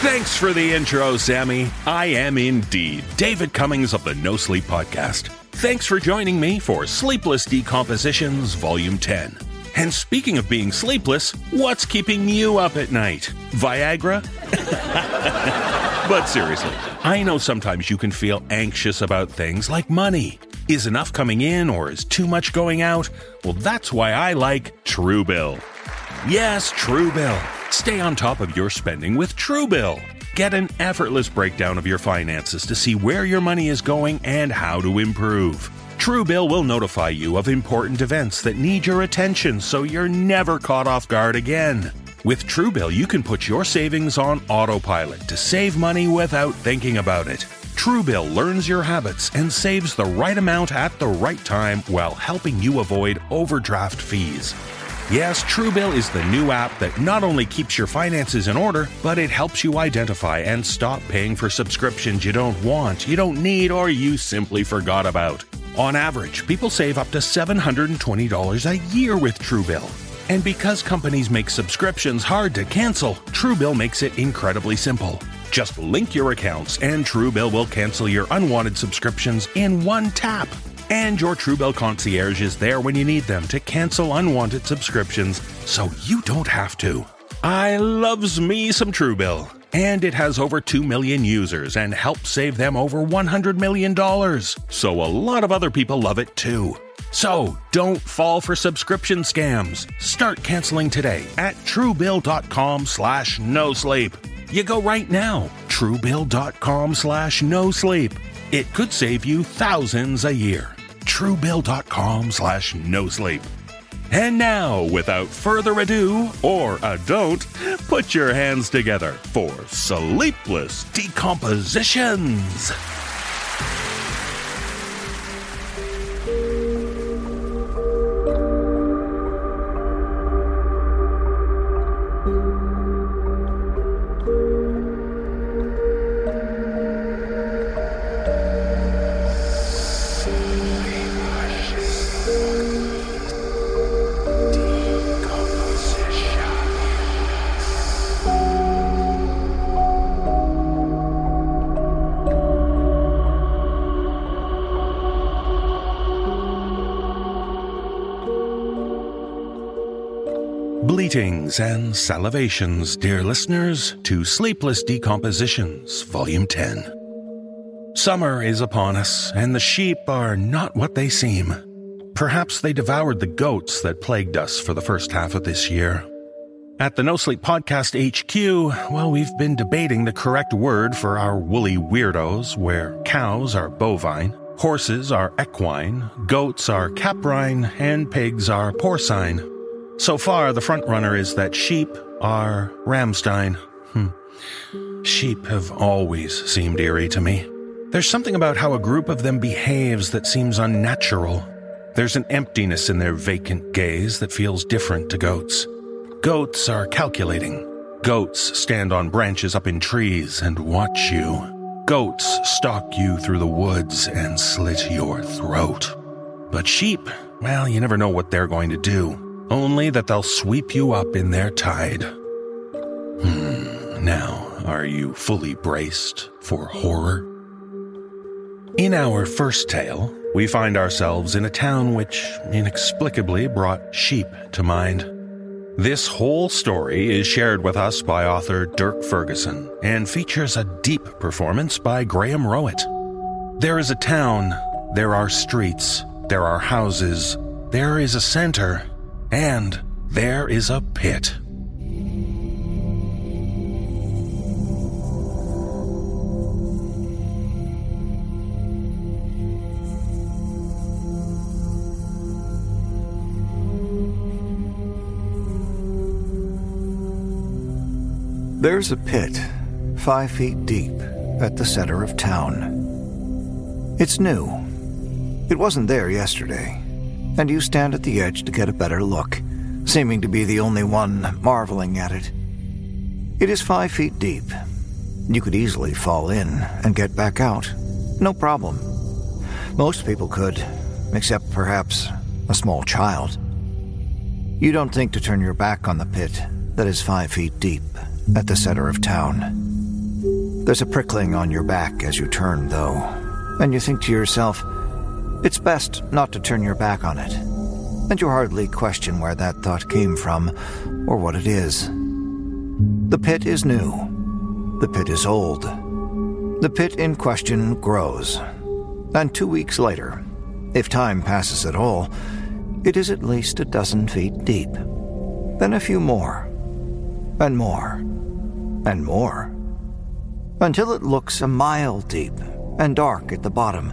Thanks for the intro, Sammy. I am indeed David Cummings of the No Sleep Podcast. Thanks for joining me for Sleepless Decompositions Volume 10. And speaking of being sleepless, what's keeping you up at night? Viagra? but seriously, I know sometimes you can feel anxious about things like money. Is enough coming in or is too much going out? Well, that's why I like Truebill. Yes, Truebill. Stay on top of your spending with Truebill. Get an effortless breakdown of your finances to see where your money is going and how to improve. Truebill will notify you of important events that need your attention so you're never caught off guard again. With Truebill, you can put your savings on autopilot to save money without thinking about it. Truebill learns your habits and saves the right amount at the right time while helping you avoid overdraft fees. Yes, Truebill is the new app that not only keeps your finances in order, but it helps you identify and stop paying for subscriptions you don't want, you don't need, or you simply forgot about. On average, people save up to $720 a year with Truebill. And because companies make subscriptions hard to cancel, Truebill makes it incredibly simple. Just link your accounts, and Truebill will cancel your unwanted subscriptions in one tap. And your Truebill concierge is there when you need them to cancel unwanted subscriptions so you don't have to. I loves me some Truebill. And it has over 2 million users and helps save them over $100 million. So a lot of other people love it too. So don't fall for subscription scams. Start canceling today at truebill.com slash no sleep. You go right now, truebill.com slash no sleep. It could save you thousands a year truebill.com slash no sleep. And now, without further ado, or a don't, put your hands together for Sleepless Decompositions. Bleatings and salivations, dear listeners, to Sleepless Decompositions, Volume 10. Summer is upon us, and the sheep are not what they seem. Perhaps they devoured the goats that plagued us for the first half of this year. At the No Sleep Podcast HQ, well, we've been debating the correct word for our woolly weirdos, where cows are bovine, horses are equine, goats are caprine, and pigs are porcine. So far, the frontrunner is that sheep are Ramstein. Hmm. Sheep have always seemed eerie to me. There's something about how a group of them behaves that seems unnatural. There's an emptiness in their vacant gaze that feels different to goats. Goats are calculating. Goats stand on branches up in trees and watch you. Goats stalk you through the woods and slit your throat. But sheep, well, you never know what they're going to do only that they'll sweep you up in their tide. Hmm, now, are you fully braced for horror? In our first tale, we find ourselves in a town which inexplicably brought sheep to mind. This whole story is shared with us by author Dirk Ferguson and features a deep performance by Graham Rowat. There is a town, there are streets, there are houses, there is a center, and there is a pit. There's a pit, five feet deep, at the center of town. It's new. It wasn't there yesterday and you stand at the edge to get a better look, seeming to be the only one marveling at it. It is five feet deep. You could easily fall in and get back out. No problem. Most people could, except perhaps a small child. You don't think to turn your back on the pit that is five feet deep at the center of town. There's a prickling on your back as you turn, though, and you think to yourself, it's best not to turn your back on it. And you hardly question where that thought came from or what it is. The pit is new. The pit is old. The pit in question grows. And two weeks later, if time passes at all, it is at least a dozen feet deep. Then a few more, and more, and more, until it looks a mile deep and dark at the bottom,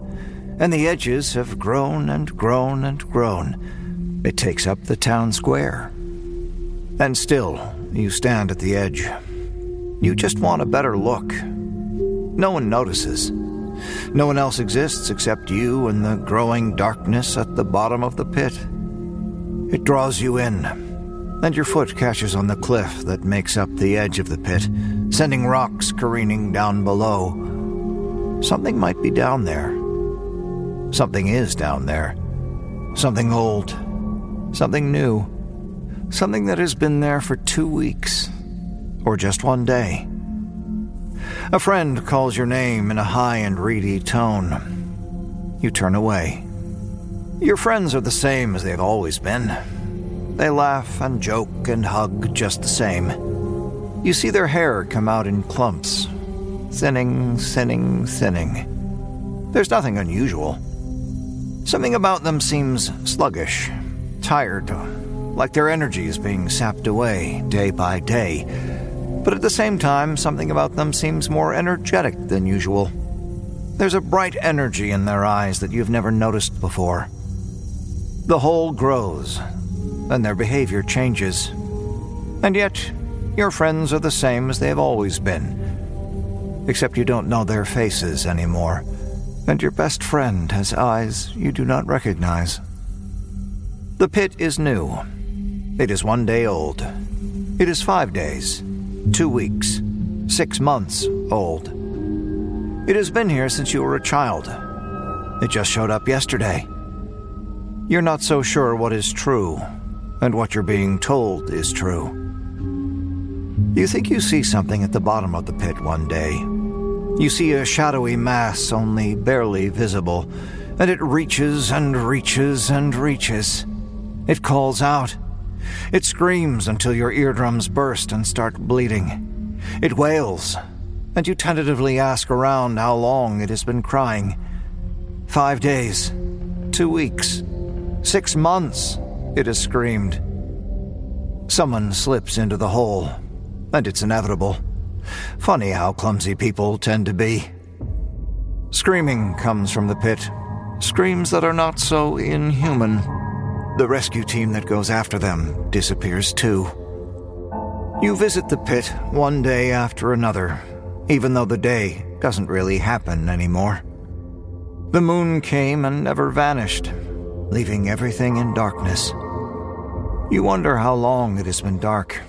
and the edges have grown and grown and grown. It takes up the town square. And still, you stand at the edge. You just want a better look. No one notices. No one else exists except you and the growing darkness at the bottom of the pit. It draws you in, and your foot catches on the cliff that makes up the edge of the pit, sending rocks careening down below. Something might be down there. Something is down there. Something old. Something new. Something that has been there for two weeks. Or just one day. A friend calls your name in a high and reedy tone. You turn away. Your friends are the same as they've always been. They laugh and joke and hug just the same. You see their hair come out in clumps, thinning, thinning, thinning. There's nothing unusual. Something about them seems sluggish, tired, like their energy is being sapped away day by day. But at the same time, something about them seems more energetic than usual. There's a bright energy in their eyes that you've never noticed before. The hole grows, and their behavior changes. And yet, your friends are the same as they've always been. Except you don't know their faces anymore, and your best friend has eyes you do not recognize. The pit is new. It is one day old. It is five days, two weeks, six months old. It has been here since you were a child. It just showed up yesterday. You're not so sure what is true, and what you're being told is true. You think you see something at the bottom of the pit one day. You see a shadowy mass only barely visible, and it reaches and reaches and reaches. It calls out. It screams until your eardrums burst and start bleeding. It wails, and you tentatively ask around how long it has been crying. Five days, two weeks, Six months, it has screamed. Someone slips into the hole, and it's inevitable. Funny how clumsy people tend to be. Screaming comes from the pit, screams that are not so inhuman. The rescue team that goes after them disappears too. You visit the pit one day after another, even though the day doesn't really happen anymore. The moon came and never vanished, leaving everything in darkness. You wonder how long it has been dark.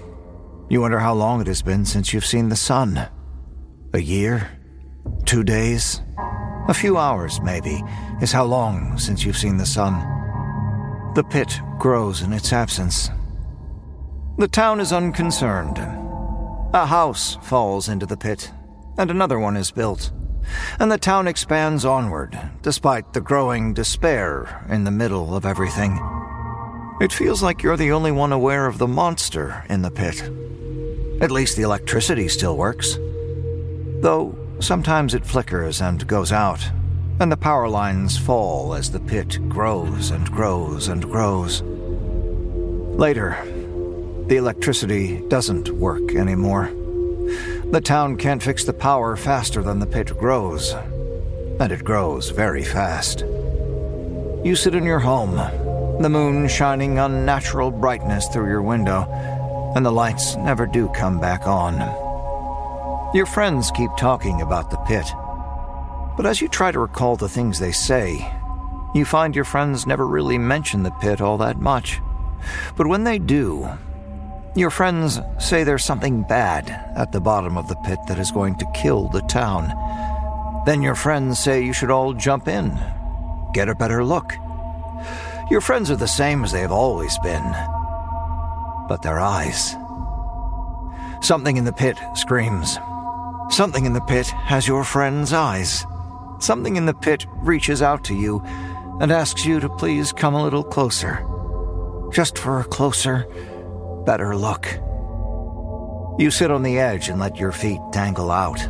You wonder how long it has been since you've seen the sun. A year? Two days? A few hours, maybe, is how long since you've seen the sun. The pit grows in its absence. The town is unconcerned. A house falls into the pit, and another one is built and the town expands onward, despite the growing despair in the middle of everything. It feels like you're the only one aware of the monster in the pit. At least the electricity still works. Though sometimes it flickers and goes out, and the power lines fall as the pit grows and grows and grows. Later, the electricity doesn't work anymore. The town can't fix the power faster than the pit grows, and it grows very fast. You sit in your home, the moon shining unnatural brightness through your window, and the lights never do come back on. Your friends keep talking about the pit. But as you try to recall the things they say, you find your friends never really mention the pit all that much. But when they do, your friends say there's something bad at the bottom of the pit that is going to kill the town. Then your friends say you should all jump in, get a better look. Your friends are the same as they've always been. But their eyes. Something in the pit screams. Something in the pit has your friend's eyes. Something in the pit reaches out to you and asks you to please come a little closer. Just for a closer, better look. You sit on the edge and let your feet dangle out.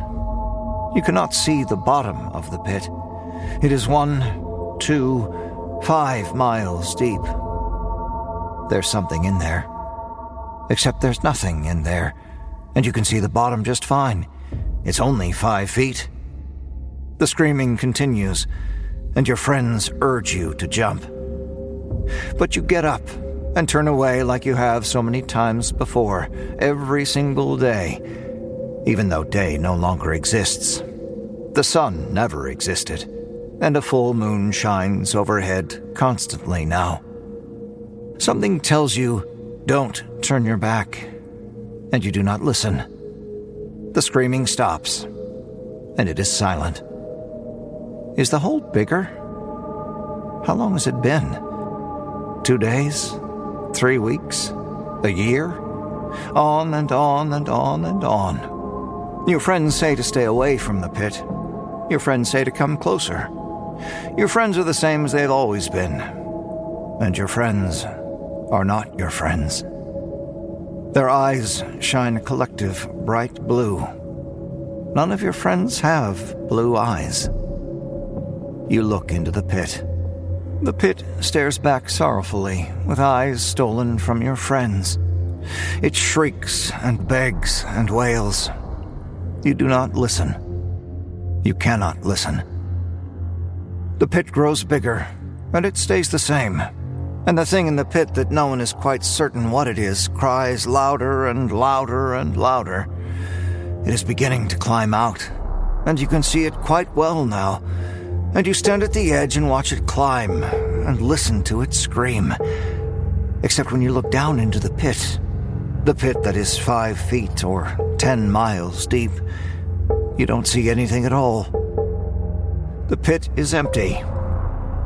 You cannot see the bottom of the pit. It is one, two, five miles deep. There's something in there. Except there's nothing in there, and you can see the bottom just fine. It's only five feet. The screaming continues, and your friends urge you to jump. But you get up and turn away like you have so many times before, every single day, even though day no longer exists. The sun never existed, and a full moon shines overhead constantly now. Something tells you, don't turn your back, and you do not listen. The screaming stops, and it is silent. Is the hole bigger? How long has it been? Two days? Three weeks? A year? On and on and on and on. Your friends say to stay away from the pit. Your friends say to come closer. Your friends are the same as they've always been. And your friends are not your friends. Their eyes shine a collective bright blue. None of your friends have blue eyes. You look into the pit. The pit stares back sorrowfully, with eyes stolen from your friends. It shrieks and begs and wails. You do not listen. You cannot listen. The pit grows bigger, and it stays the same. And the thing in the pit that no one is quite certain what it is cries louder and louder and louder. It is beginning to climb out, and you can see it quite well now and you stand at the edge and watch it climb and listen to it scream. Except when you look down into the pit, the pit that is five feet or ten miles deep, you don't see anything at all. The pit is empty.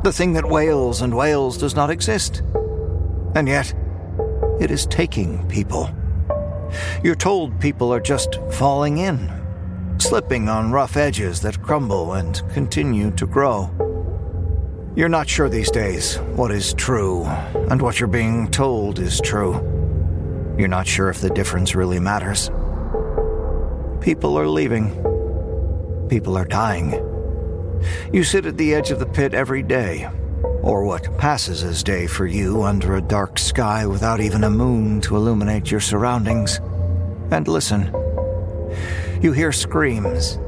The thing that wails and wails does not exist. And yet, it is taking people. You're told people are just falling in slipping on rough edges that crumble and continue to grow. You're not sure these days what is true and what you're being told is true. You're not sure if the difference really matters. People are leaving. People are dying. You sit at the edge of the pit every day, or what passes as day for you under a dark sky without even a moon to illuminate your surroundings, and listen. You hear screams,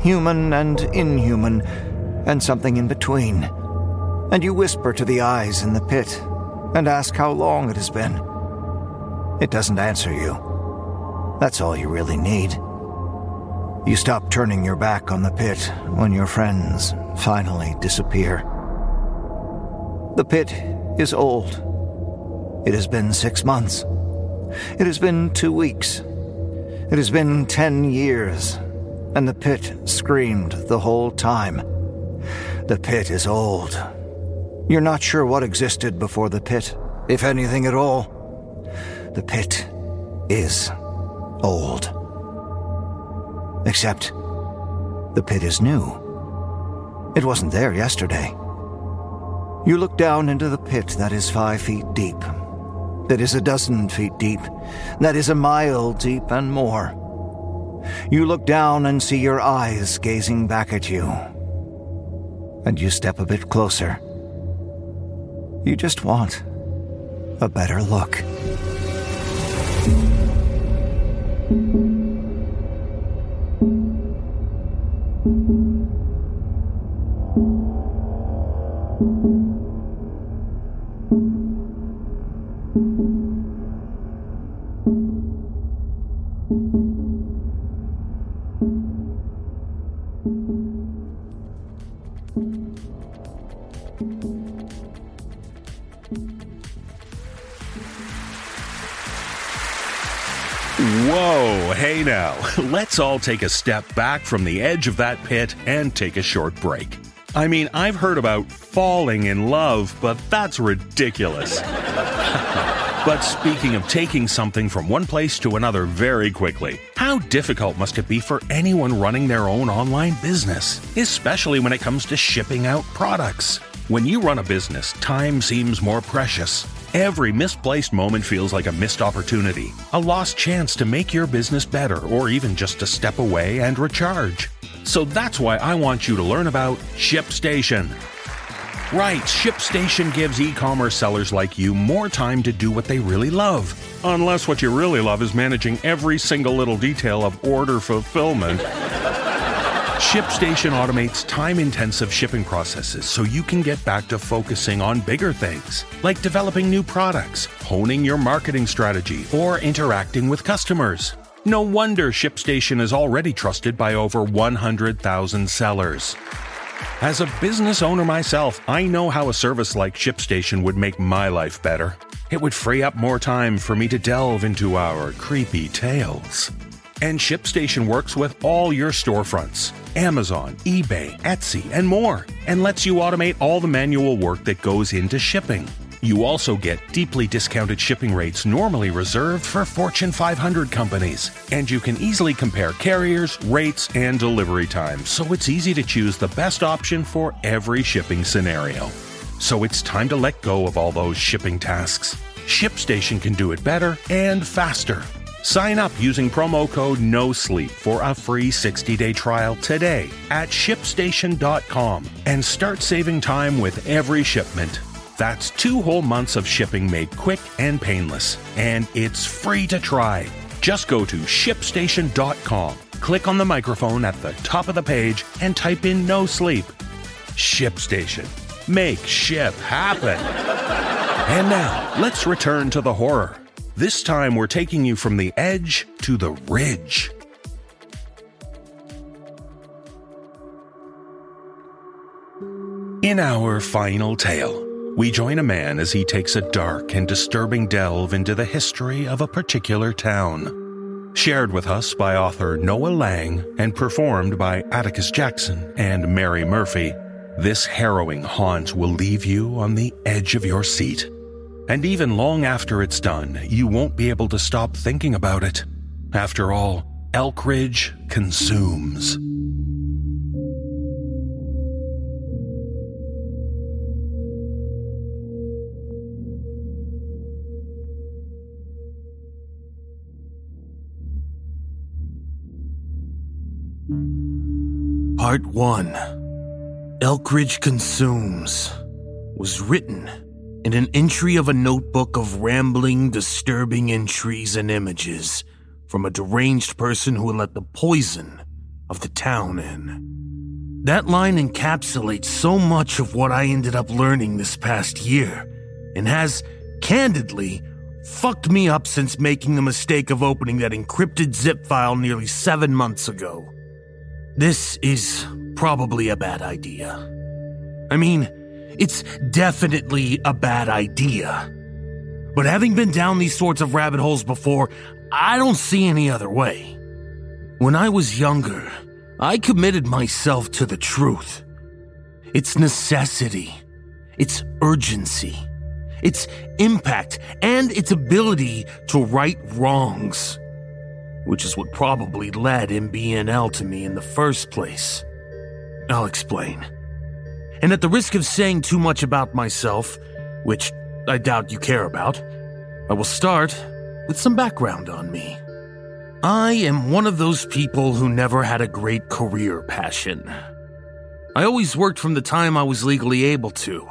human and inhuman, and something in between. And you whisper to the eyes in the pit and ask how long it has been. It doesn't answer you. That's all you really need. You stop turning your back on the pit when your friends finally disappear. The pit is old. It has been six months. It has been two weeks. It has been ten years, and the pit screamed the whole time. The pit is old. You're not sure what existed before the pit, if anything at all. The pit is old. Except, the pit is new. It wasn't there yesterday. You look down into the pit that is five feet deep that is a dozen feet deep, that is a mile deep and more. You look down and see your eyes gazing back at you. And you step a bit closer. You just want a better look. Now. Let's all take a step back from the edge of that pit and take a short break. I mean, I've heard about falling in love, but that's ridiculous. but speaking of taking something from one place to another very quickly, how difficult must it be for anyone running their own online business, especially when it comes to shipping out products? When you run a business, time seems more precious. Every misplaced moment feels like a missed opportunity, a lost chance to make your business better, or even just to step away and recharge. So that's why I want you to learn about ShipStation. Right, ShipStation gives e commerce sellers like you more time to do what they really love. Unless what you really love is managing every single little detail of order fulfillment. ShipStation automates time intensive shipping processes so you can get back to focusing on bigger things, like developing new products, honing your marketing strategy, or interacting with customers. No wonder ShipStation is already trusted by over 100,000 sellers. As a business owner myself, I know how a service like ShipStation would make my life better. It would free up more time for me to delve into our creepy tales. And ShipStation works with all your storefronts Amazon, eBay, Etsy, and more, and lets you automate all the manual work that goes into shipping. You also get deeply discounted shipping rates normally reserved for Fortune 500 companies, and you can easily compare carriers, rates, and delivery times, so it's easy to choose the best option for every shipping scenario. So it's time to let go of all those shipping tasks. ShipStation can do it better and faster. Sign up using promo code NOSLEEP for a free 60 day trial today at shipstation.com and start saving time with every shipment. That's two whole months of shipping made quick and painless, and it's free to try. Just go to shipstation.com, click on the microphone at the top of the page, and type in no sleep. ShipStation. Make ship happen. and now, let's return to the horror. This time we're taking you from the edge to the ridge. In our final tale, we join a man as he takes a dark and disturbing delve into the history of a particular town. Shared with us by author Noah Lang and performed by Atticus Jackson and Mary Murphy, this harrowing haunt will leave you on the edge of your seat. And even long after it's done, you won't be able to stop thinking about it. After all, Elkridge consumes. Part 1 Elkridge Consumes was written in an entry of a notebook of rambling, disturbing entries and images from a deranged person who let the poison of the town in. That line encapsulates so much of what I ended up learning this past year and has, candidly, fucked me up since making the mistake of opening that encrypted zip file nearly seven months ago. This is probably a bad idea. I mean, it's definitely a bad idea. But having been down these sorts of rabbit holes before, I don't see any other way. When I was younger, I committed myself to the truth. Its necessity, its urgency, its impact, and its ability to right wrongs. Which is what probably led MBNL to me in the first place. I'll explain. And at the risk of saying too much about myself, which I doubt you care about, I will start with some background on me. I am one of those people who never had a great career passion. I always worked from the time I was legally able to.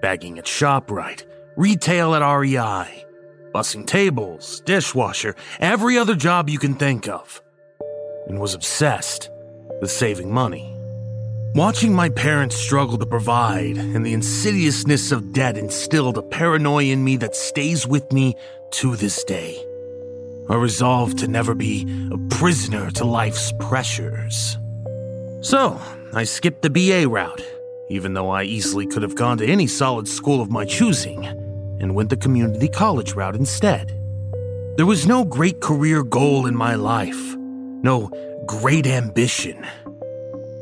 Bagging at ShopRite, retail at REI, bussing tables, dishwasher, every other job you can think of. And was obsessed with saving money. Watching my parents struggle to provide and the insidiousness of debt instilled a paranoia in me that stays with me to this day. A resolve to never be a prisoner to life's pressures. So, I skipped the BA route, even though I easily could have gone to any solid school of my choosing, and went the community college route instead. There was no great career goal in my life, no great ambition.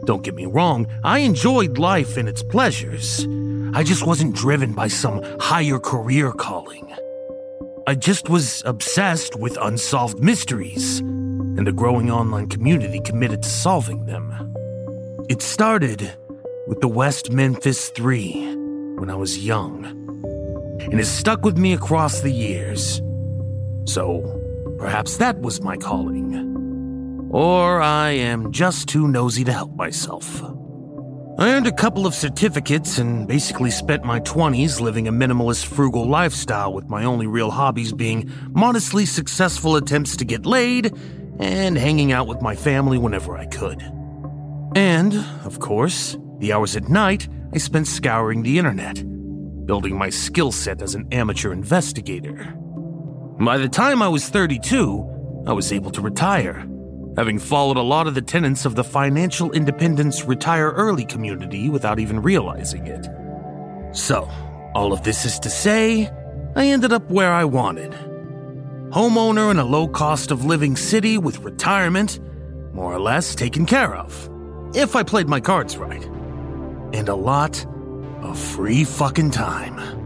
Don't get me wrong, I enjoyed life and its pleasures. I just wasn't driven by some higher career calling. I just was obsessed with unsolved mysteries and a growing online community committed to solving them. It started with the West Memphis 3 when I was young, and has stuck with me across the years. So, perhaps that was my calling. Or I am just too nosy to help myself. I earned a couple of certificates and basically spent my 20s living a minimalist, frugal lifestyle with my only real hobbies being modestly successful attempts to get laid and hanging out with my family whenever I could. And, of course, the hours at night I spent scouring the internet, building my skill set as an amateur investigator. By the time I was 32, I was able to retire having followed a lot of the tenets of the financial independence retire early community without even realizing it. So, all of this is to say, I ended up where I wanted. Homeowner in a low cost of living city with retirement, more or less taken care of, if I played my cards right. And a lot of free fucking time.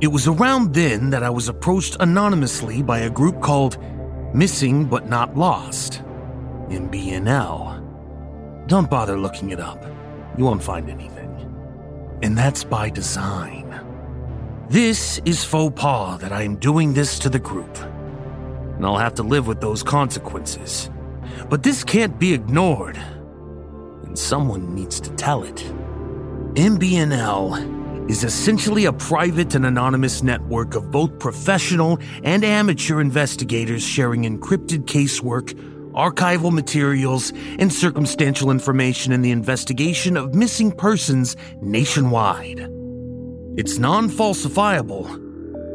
It was around then that I was approached anonymously by a group called Missing But Not Lost. MBNL. Don't bother looking it up. You won't find anything. And that's by design. This is faux pas that I am doing this to the group. And I'll have to live with those consequences. But this can't be ignored. And someone needs to tell it. MBNL is essentially a private and anonymous network of both professional and amateur investigators sharing encrypted casework archival materials, and circumstantial information in the investigation of missing persons nationwide. It's non falsifiable,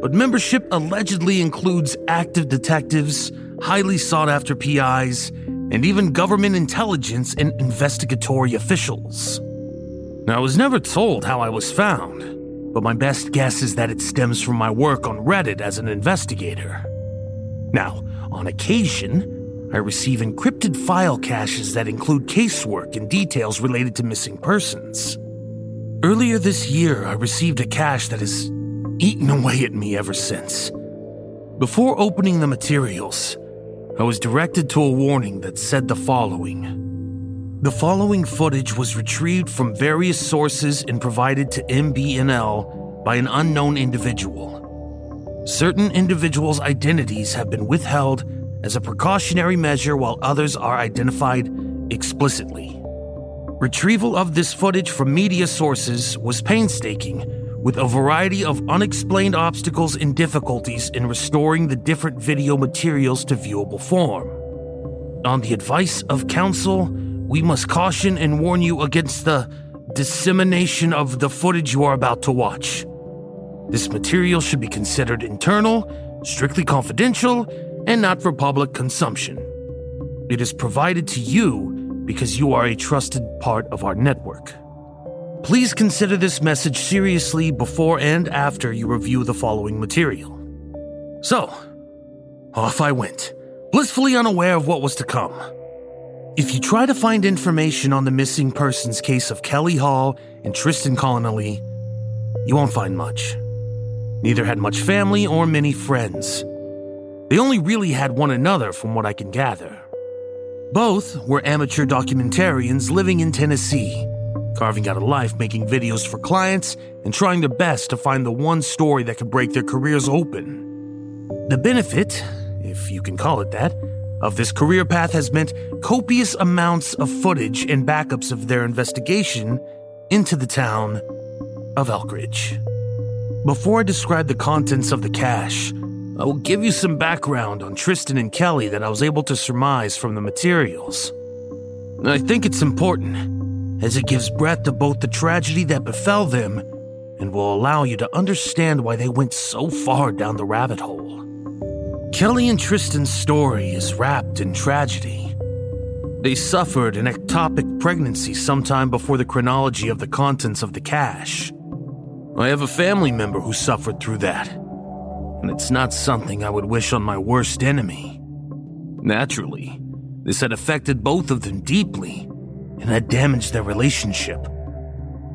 but membership allegedly includes active detectives, highly sought after PIs, and even government intelligence and investigatory officials. Now, I was never told how I was found, but my best guess is that it stems from my work on Reddit as an investigator. Now, on occasion, I receive encrypted file caches that include casework and details related to missing persons. Earlier this year, I received a cache that has eaten away at me ever since. Before opening the materials, I was directed to a warning that said the following. The following footage was retrieved from various sources and provided to MBNL by an unknown individual. Certain individuals' identities have been withheld as a precautionary measure while others are identified explicitly. Retrieval of this footage from media sources was painstaking, with a variety of unexplained obstacles and difficulties in restoring the different video materials to viewable form. On the advice of counsel, we must caution and warn you against the dissemination of the footage you are about to watch. This material should be considered internal, strictly confidential, and not for public consumption. It is provided to you because you are a trusted part of our network. Please consider this message seriously before and after you review the following material. So, off I went, blissfully unaware of what was to come. If you try to find information on the missing persons case of Kelly Hall and Tristan Connolly, you won't find much. Neither had much family or many friends. They only really had one another, from what I can gather. Both were amateur documentarians living in Tennessee, carving out a life making videos for clients and trying their best to find the one story that could break their careers open. The benefit, if you can call it that, of this career path has meant copious amounts of footage and backups of their investigation into the town of Elkridge. Before I describe the contents of the cache, I will give you some background on Tristan and Kelly that I was able to surmise from the materials. I think it's important, as it gives breadth to both the tragedy that befell them and will allow you to understand why they went so far down the rabbit hole. Kelly and Tristan's story is wrapped in tragedy. They suffered an ectopic pregnancy sometime before the chronology of the contents of the cache. I have a family member who suffered through that and it's not something I would wish on my worst enemy. Naturally, this had affected both of them deeply and had damaged their relationship.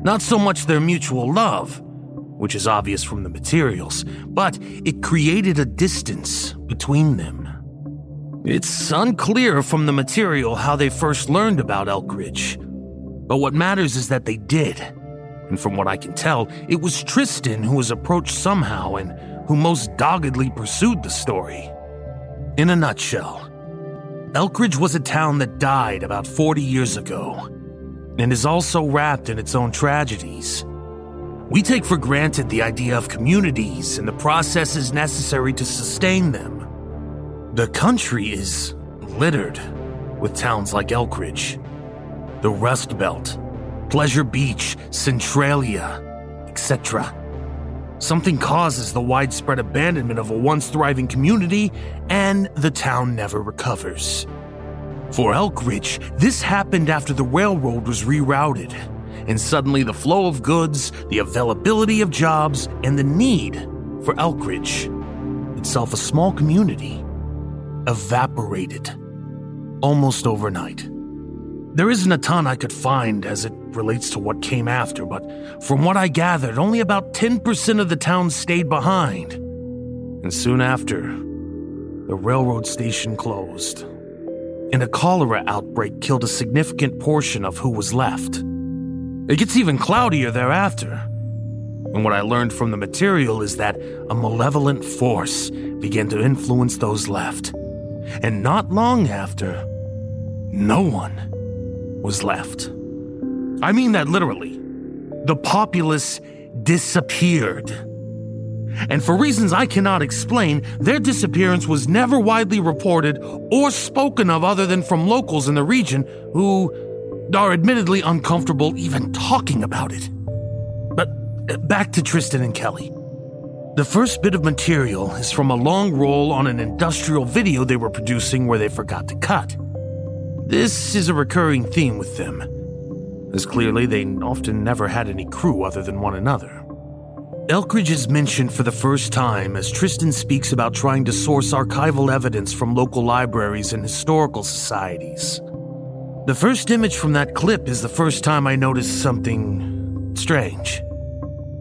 Not so much their mutual love, which is obvious from the materials, but it created a distance between them. It's unclear from the material how they first learned about Elkridge, but what matters is that they did. And from what I can tell, it was Tristan who was approached somehow and who most doggedly pursued the story. In a nutshell, Elkridge was a town that died about 40 years ago and is also wrapped in its own tragedies. We take for granted the idea of communities and the processes necessary to sustain them. The country is littered with towns like Elkridge, the Rust Belt, Pleasure Beach, Centralia, etc. Something causes the widespread abandonment of a once thriving community, and the town never recovers. For Elkridge, this happened after the railroad was rerouted, and suddenly the flow of goods, the availability of jobs, and the need for Elkridge, itself a small community, evaporated almost overnight. There isn't a ton I could find as it relates to what came after, but from what I gathered, only about 10% of the town stayed behind. And soon after, the railroad station closed. And a cholera outbreak killed a significant portion of who was left. It gets even cloudier thereafter. And what I learned from the material is that a malevolent force began to influence those left and not long after, no one was left. I mean that literally. The populace disappeared. And for reasons I cannot explain, their disappearance was never widely reported or spoken of other than from locals in the region who are admittedly uncomfortable even talking about it. But uh, back to Tristan and Kelly. The first bit of material is from a long roll on an industrial video they were producing where they forgot to cut. This is a recurring theme with them, as clearly they often never had any crew other than one another. Elkridge is mentioned for the first time as Tristan speaks about trying to source archival evidence from local libraries and historical societies. The first image from that clip is the first time I noticed something strange.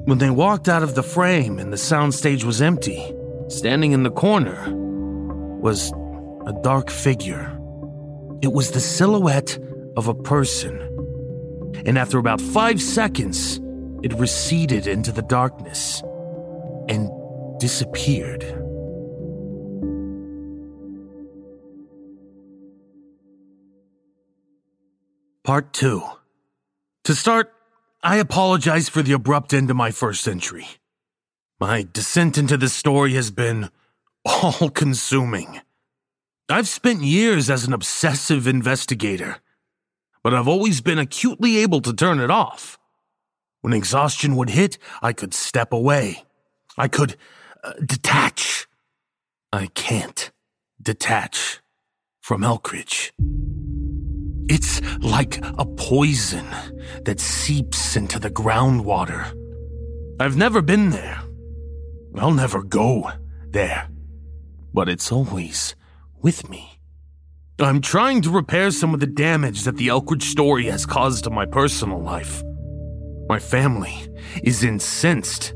When they walked out of the frame and the soundstage was empty, standing in the corner was a dark figure. It was the silhouette of a person. And after about five seconds, it receded into the darkness and disappeared. Part 2. To start, I apologize for the abrupt end of my first entry. My descent into this story has been all consuming. I've spent years as an obsessive investigator, but I've always been acutely able to turn it off. When exhaustion would hit, I could step away. I could uh, detach. I can't detach from Elkridge. It's like a poison that seeps into the groundwater. I've never been there. I'll never go there. But it's always with me. I'm trying to repair some of the damage that the Elkridge story has caused to my personal life. My family is incensed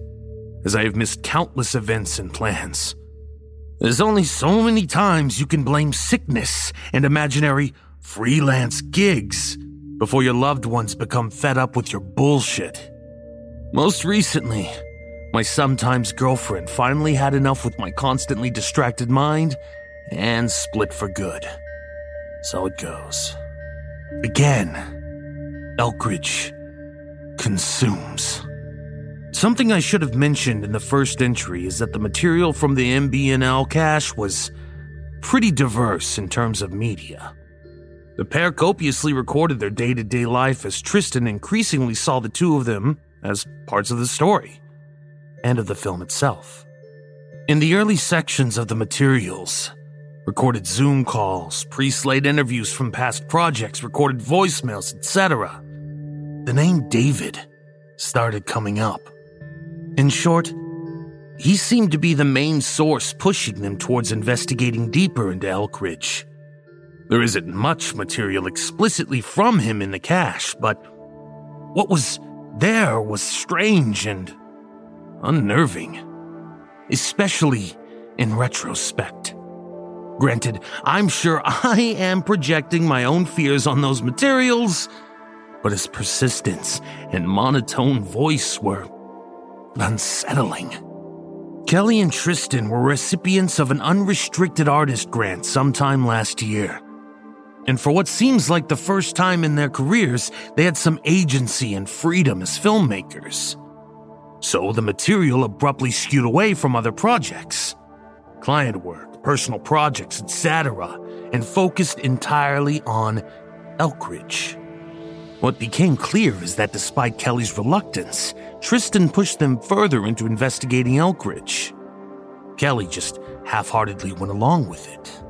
as I have missed countless events and plans. There's only so many times you can blame sickness and imaginary freelance gigs before your loved ones become fed up with your bullshit. Most recently, my sometimes girlfriend finally had enough with my constantly distracted mind and split for good. So it goes. Again, Elkridge consumes. Something I should have mentioned in the first entry is that the material from the MBNL cache was pretty diverse in terms of media. The pair copiously recorded their day to day life as Tristan increasingly saw the two of them as parts of the story and of the film itself. In the early sections of the materials, recorded Zoom calls, pre slate interviews from past projects, recorded voicemails, etc., the name David started coming up. In short, He seemed to be the main source pushing them towards investigating deeper into Elkridge. There isn't much material explicitly from him in the cache, but what was there was strange and unnerving, especially in retrospect. Granted, I'm sure I am projecting my own fears on those materials, but his persistence and monotone voice were unsettling. Kelly and Tristan were recipients of an unrestricted artist grant sometime last year. And for what seems like the first time in their careers, they had some agency and freedom as filmmakers. So the material abruptly skewed away from other projects client work, personal projects, etc., and focused entirely on Elkridge. What became clear is that despite Kelly's reluctance, Tristan pushed them further into investigating Elkridge. Kelly just half heartedly went along with it.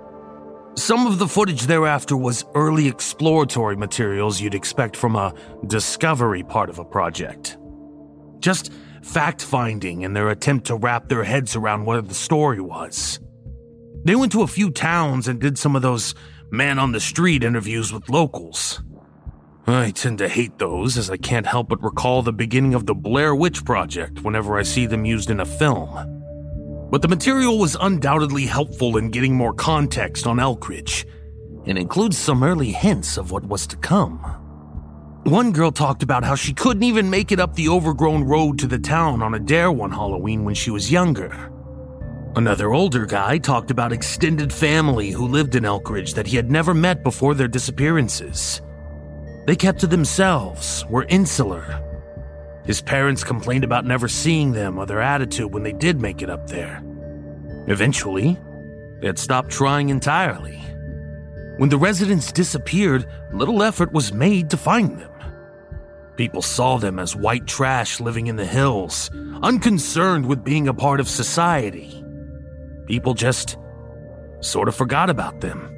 Some of the footage thereafter was early exploratory materials you'd expect from a discovery part of a project. Just fact finding in their attempt to wrap their heads around what the story was. They went to a few towns and did some of those man on the street interviews with locals. I tend to hate those as I can't help but recall the beginning of the Blair Witch Project whenever I see them used in a film. But the material was undoubtedly helpful in getting more context on Elkridge, and includes some early hints of what was to come. One girl talked about how she couldn't even make it up the overgrown road to the town on a dare one Halloween when she was younger. Another older guy talked about extended family who lived in Elkridge that he had never met before their disappearances. They kept to themselves, were insular. His parents complained about never seeing them or their attitude when they did make it up there. Eventually, they had stopped trying entirely. When the residents disappeared, little effort was made to find them. People saw them as white trash living in the hills, unconcerned with being a part of society. People just sort of forgot about them.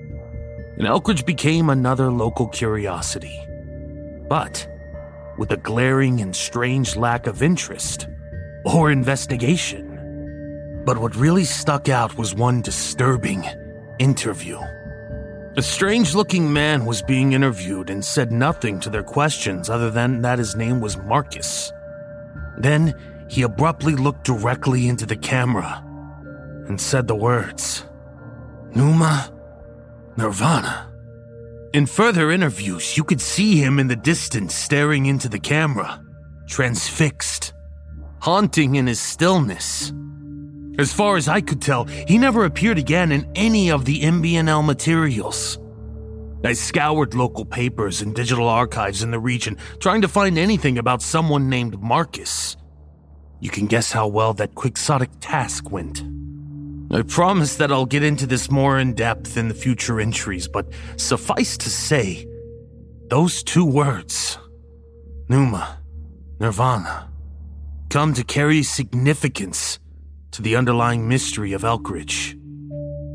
And Elkridge became another local curiosity but with a glaring and strange lack of interest or investigation. But what really stuck out was one disturbing interview. A strange looking man was being interviewed and said nothing to their questions other than that his name was Marcus. Then he abruptly looked directly into the camera and said the words Pneuma Nirvana. In further interviews, you could see him in the distance staring into the camera, transfixed, haunting in his stillness. As far as I could tell, he never appeared again in any of the MBNL materials. I scoured local papers and digital archives in the region, trying to find anything about someone named Marcus. You can guess how well that quixotic task went. I promise that I'll get into this more in depth in the future entries, but suffice to say, those two words, Pneuma, Nirvana, come to carry significance to the underlying mystery of Elkridge.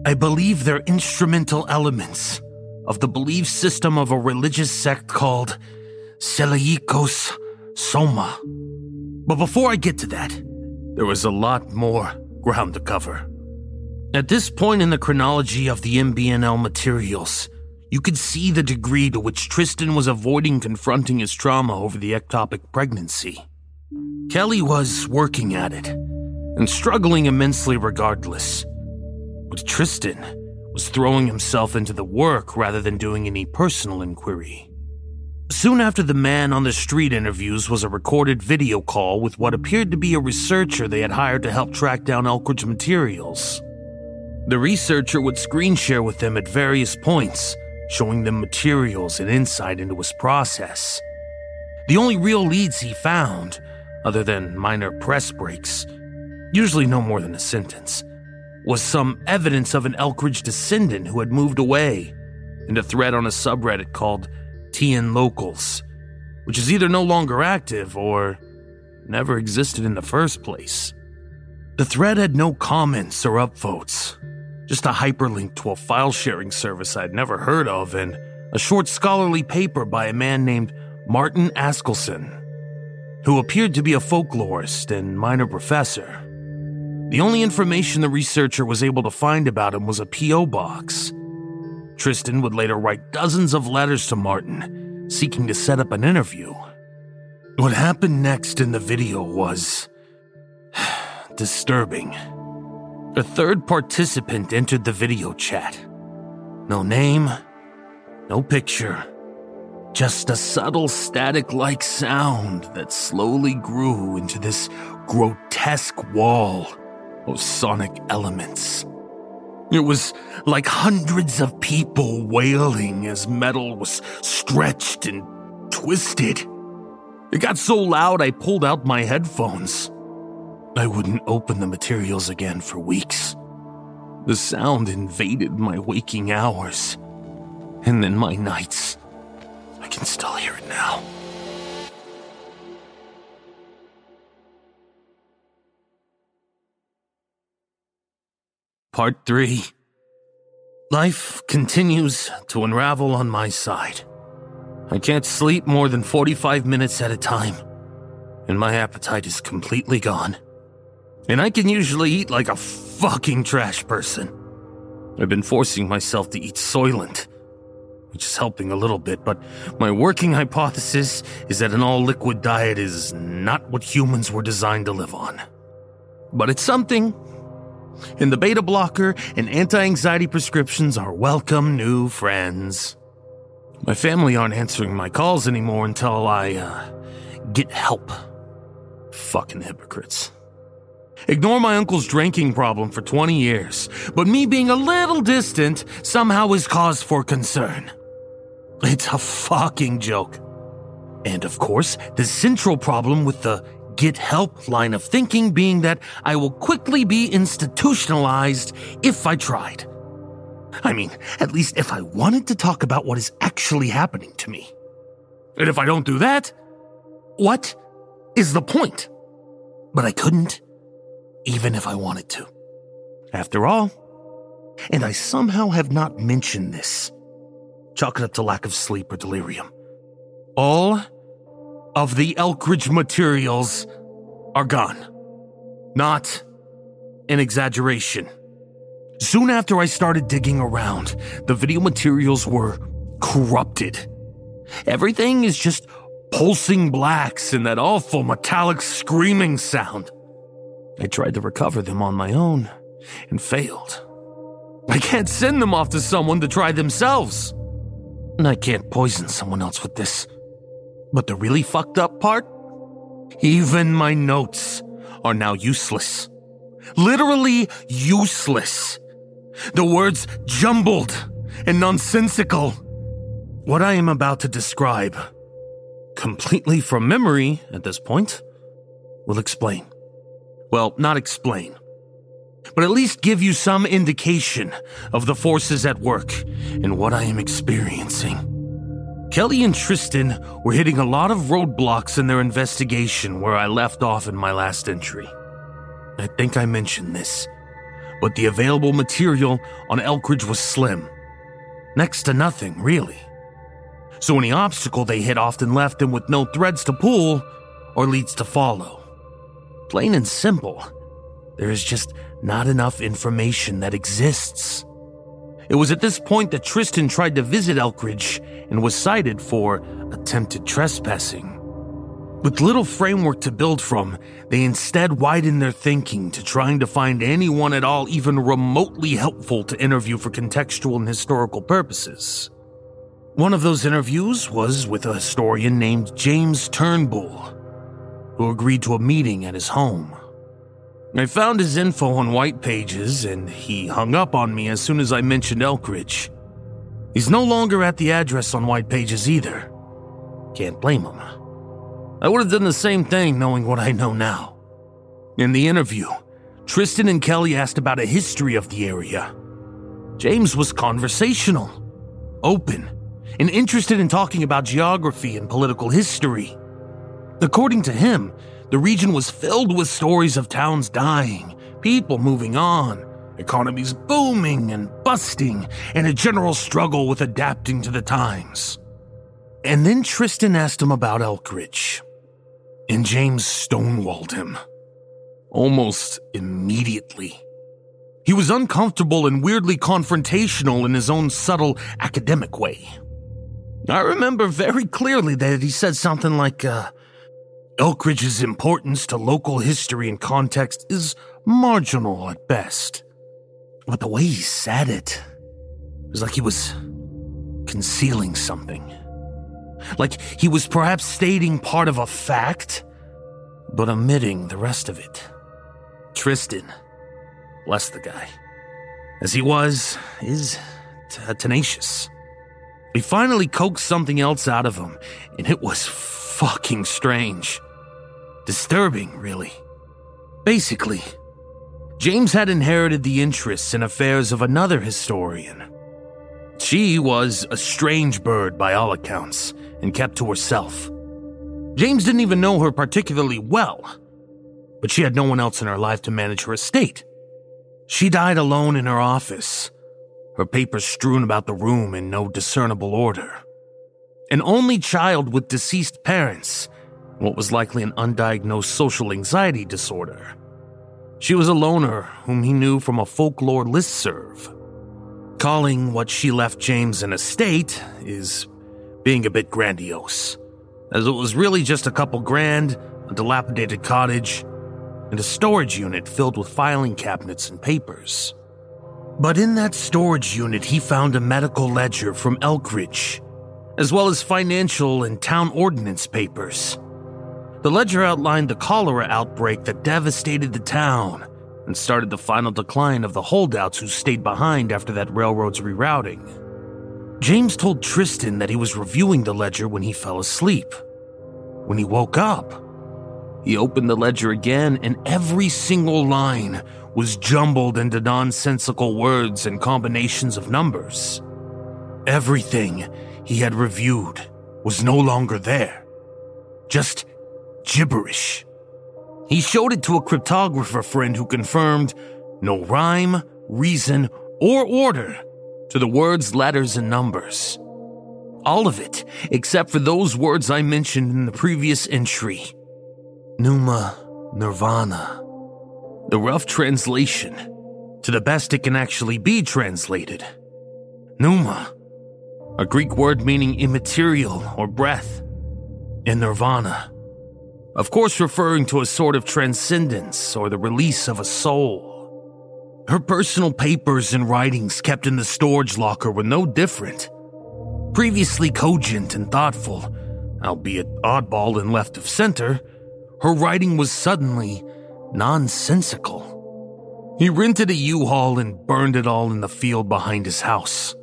I believe they're instrumental elements of the belief system of a religious sect called Selaikos Soma. But before I get to that, there was a lot more ground to cover. At this point in the chronology of the MBNL materials, you could see the degree to which Tristan was avoiding confronting his trauma over the ectopic pregnancy. Kelly was working at it and struggling immensely regardless. But Tristan was throwing himself into the work rather than doing any personal inquiry. Soon after the man on the street interviews was a recorded video call with what appeared to be a researcher they had hired to help track down Elkridge materials. The researcher would screen share with them at various points, showing them materials and insight into his process. The only real leads he found, other than minor press breaks, usually no more than a sentence, was some evidence of an Elkridge descendant who had moved away, and a thread on a subreddit called TN Locals, which is either no longer active or never existed in the first place. The thread had no comments or upvotes, just a hyperlink to a file sharing service I'd never heard of, and a short scholarly paper by a man named Martin Askelson, who appeared to be a folklorist and minor professor. The only information the researcher was able to find about him was a P.O. box. Tristan would later write dozens of letters to Martin, seeking to set up an interview. What happened next in the video was disturbing. A third participant entered the video chat. No name, no picture, just a subtle static like sound that slowly grew into this grotesque wall of sonic elements. It was like hundreds of people wailing as metal was stretched and twisted. It got so loud I pulled out my headphones. I wouldn't open the materials again for weeks. The sound invaded my waking hours, and then my nights. I can still hear it now. Part 3 Life continues to unravel on my side. I can't sleep more than 45 minutes at a time, and my appetite is completely gone. And I can usually eat like a fucking trash person. I've been forcing myself to eat Soylent, which is helping a little bit, but my working hypothesis is that an all liquid diet is not what humans were designed to live on. But it's something. And the beta blocker and anti anxiety prescriptions are welcome new friends. My family aren't answering my calls anymore until I, uh, get help. Fucking hypocrites. Ignore my uncle's drinking problem for 20 years, but me being a little distant somehow is cause for concern. It's a fucking joke. And of course, the central problem with the get help line of thinking being that I will quickly be institutionalized if I tried. I mean, at least if I wanted to talk about what is actually happening to me. And if I don't do that, what is the point? But I couldn't even if I wanted to. After all, and I somehow have not mentioned this, chalk it up to lack of sleep or delirium. All of the Elkridge materials are gone. Not an exaggeration. Soon after I started digging around, the video materials were corrupted. Everything is just pulsing blacks and that awful metallic screaming sound. I tried to recover them on my own and failed. I can't send them off to someone to try themselves. And I can't poison someone else with this. But the really fucked up part? Even my notes are now useless. Literally useless. The words jumbled and nonsensical. What I am about to describe, completely from memory at this point, will explain. Well, not explain, but at least give you some indication of the forces at work and what I am experiencing. Kelly and Tristan were hitting a lot of roadblocks in their investigation where I left off in my last entry. I think I mentioned this, but the available material on Elkridge was slim. Next to nothing, really. So any obstacle they hit often left them with no threads to pull or leads to follow. Plain and simple. There is just not enough information that exists. It was at this point that Tristan tried to visit Elkridge and was cited for attempted trespassing. With little framework to build from, they instead widened their thinking to trying to find anyone at all even remotely helpful to interview for contextual and historical purposes. One of those interviews was with a historian named James Turnbull, who agreed to a meeting at his home. I found his info on White Pages, and he hung up on me as soon as I mentioned Elkridge. He's no longer at the address on White Pages either. Can't blame him. I would have done the same thing knowing what I know now. In the interview, Tristan and Kelly asked about a history of the area. James was conversational, open, and interested in talking about geography and political history. According to him, the region was filled with stories of towns dying, people moving on, economies booming and busting, and a general struggle with adapting to the times. And then Tristan asked him about Elkridge, and James stonewalled him. almost immediately. He was uncomfortable and weirdly confrontational in his own subtle academic way. I remember very clearly that he said something like, uh, Elkridge's importance to local history and context is marginal at best. But the way he said it, it was like he was concealing something. Like he was perhaps stating part of a fact, but omitting the rest of it. Tristan, bless the guy, as he was, is t- tenacious. We finally coaxed something else out of him, and it was fucking strange. Disturbing, really. Basically, James had inherited the interests and affairs of another historian. She was a strange bird by all accounts and kept to herself. James didn't even know her particularly well, but she had no one else in her life to manage her estate. She died alone in her office, her papers strewn about the room in no discernible order. An only child with deceased parents, what was likely an undiagnosed social anxiety disorder. She was a loner whom he knew from a folklore listserv. Calling what she left James an estate is being a bit grandiose, as it was really just a couple grand, a dilapidated cottage, and a storage unit filled with filing cabinets and papers. But in that storage unit, he found a medical ledger from Elkridge, as well as financial and town ordinance papers. The ledger outlined the cholera outbreak that devastated the town and started the final decline of the holdouts who stayed behind after that railroad's rerouting. James told Tristan that he was reviewing the ledger when he fell asleep. When he woke up, he opened the ledger again, and every single line was jumbled into nonsensical words and combinations of numbers. Everything he had reviewed was no longer there, just gibberish. He showed it to a cryptographer friend who confirmed no rhyme, reason, or order to the words, letters, and numbers. All of it, except for those words I mentioned in the previous entry Pneuma Nirvana. The rough translation, to the best it can actually be translated. Pneuma, a Greek word meaning immaterial or breath, and Nirvana of course, referring to a sort of transcendence or the release of a soul. Her personal papers and writings kept in the storage locker were no different. Previously cogent and thoughtful, albeit oddball and left of center, her writing was suddenly nonsensical. He rented a U-Haul and burned it all in the field behind his house.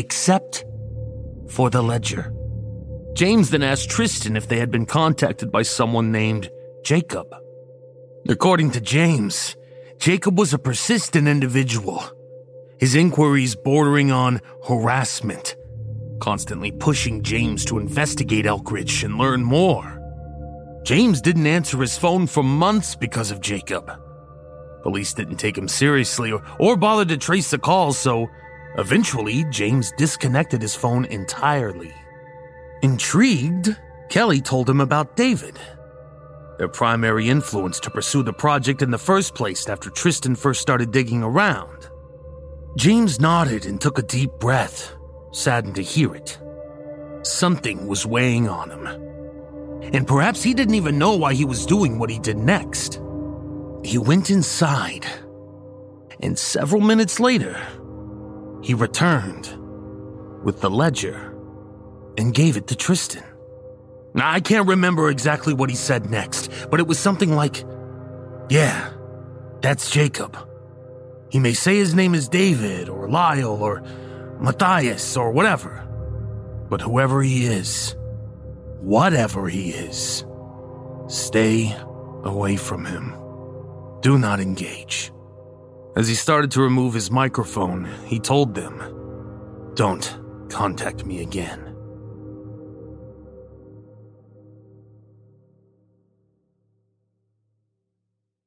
Except for the ledger. James then asked Tristan if they had been contacted by someone named Jacob. According to James, Jacob was a persistent individual, his inquiries bordering on harassment, constantly pushing James to investigate Elkridge and learn more. James didn't answer his phone for months because of Jacob. Police didn't take him seriously or, or bother to trace the calls, so eventually James disconnected his phone entirely. Intrigued, Kelly told him about David, their primary influence to pursue the project in the first place after Tristan first started digging around. James nodded and took a deep breath, saddened to hear it. Something was weighing on him. And perhaps he didn't even know why he was doing what he did next. He went inside, and several minutes later, he returned with the ledger and gave it to Tristan. I can't remember exactly what he said next, but it was something like, Yeah, that's Jacob. He may say his name is David or Lyle or Matthias or whatever, but whoever he is, whatever he is, stay away from him. Do not engage. As he started to remove his microphone, he told them, Don't contact me again.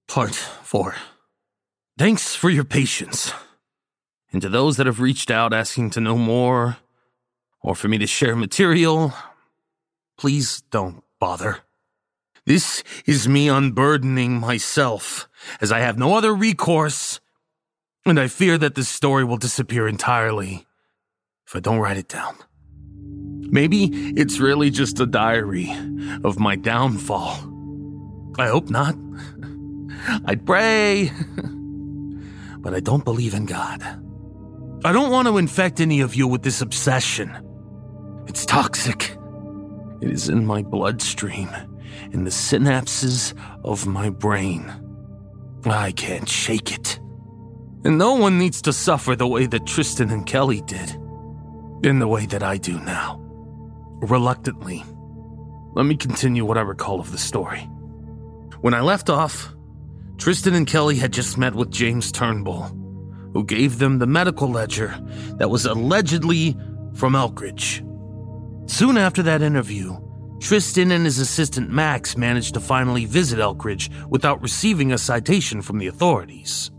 Part 4. Thanks for your patience. And to those that have reached out asking to know more, or for me to share material, please don't bother. This is me unburdening myself, as I have no other recourse, and I fear that this story will disappear entirely if I don't write it down. Maybe it's really just a diary of my downfall. I hope not. I'd pray. but I don't believe in God. I don't want to infect any of you with this obsession. It's toxic. It is in my bloodstream, in the synapses of my brain. I can't shake it. And no one needs to suffer the way that Tristan and Kelly did, in the way that I do now. Reluctantly, let me continue what I recall of the story. When I left off, Tristan and Kelly had just met with James Turnbull, who gave them the medical ledger that was allegedly from Elkridge. Soon after that interview, Tristan and his assistant Max managed to finally visit Elkridge without receiving a citation from the authorities.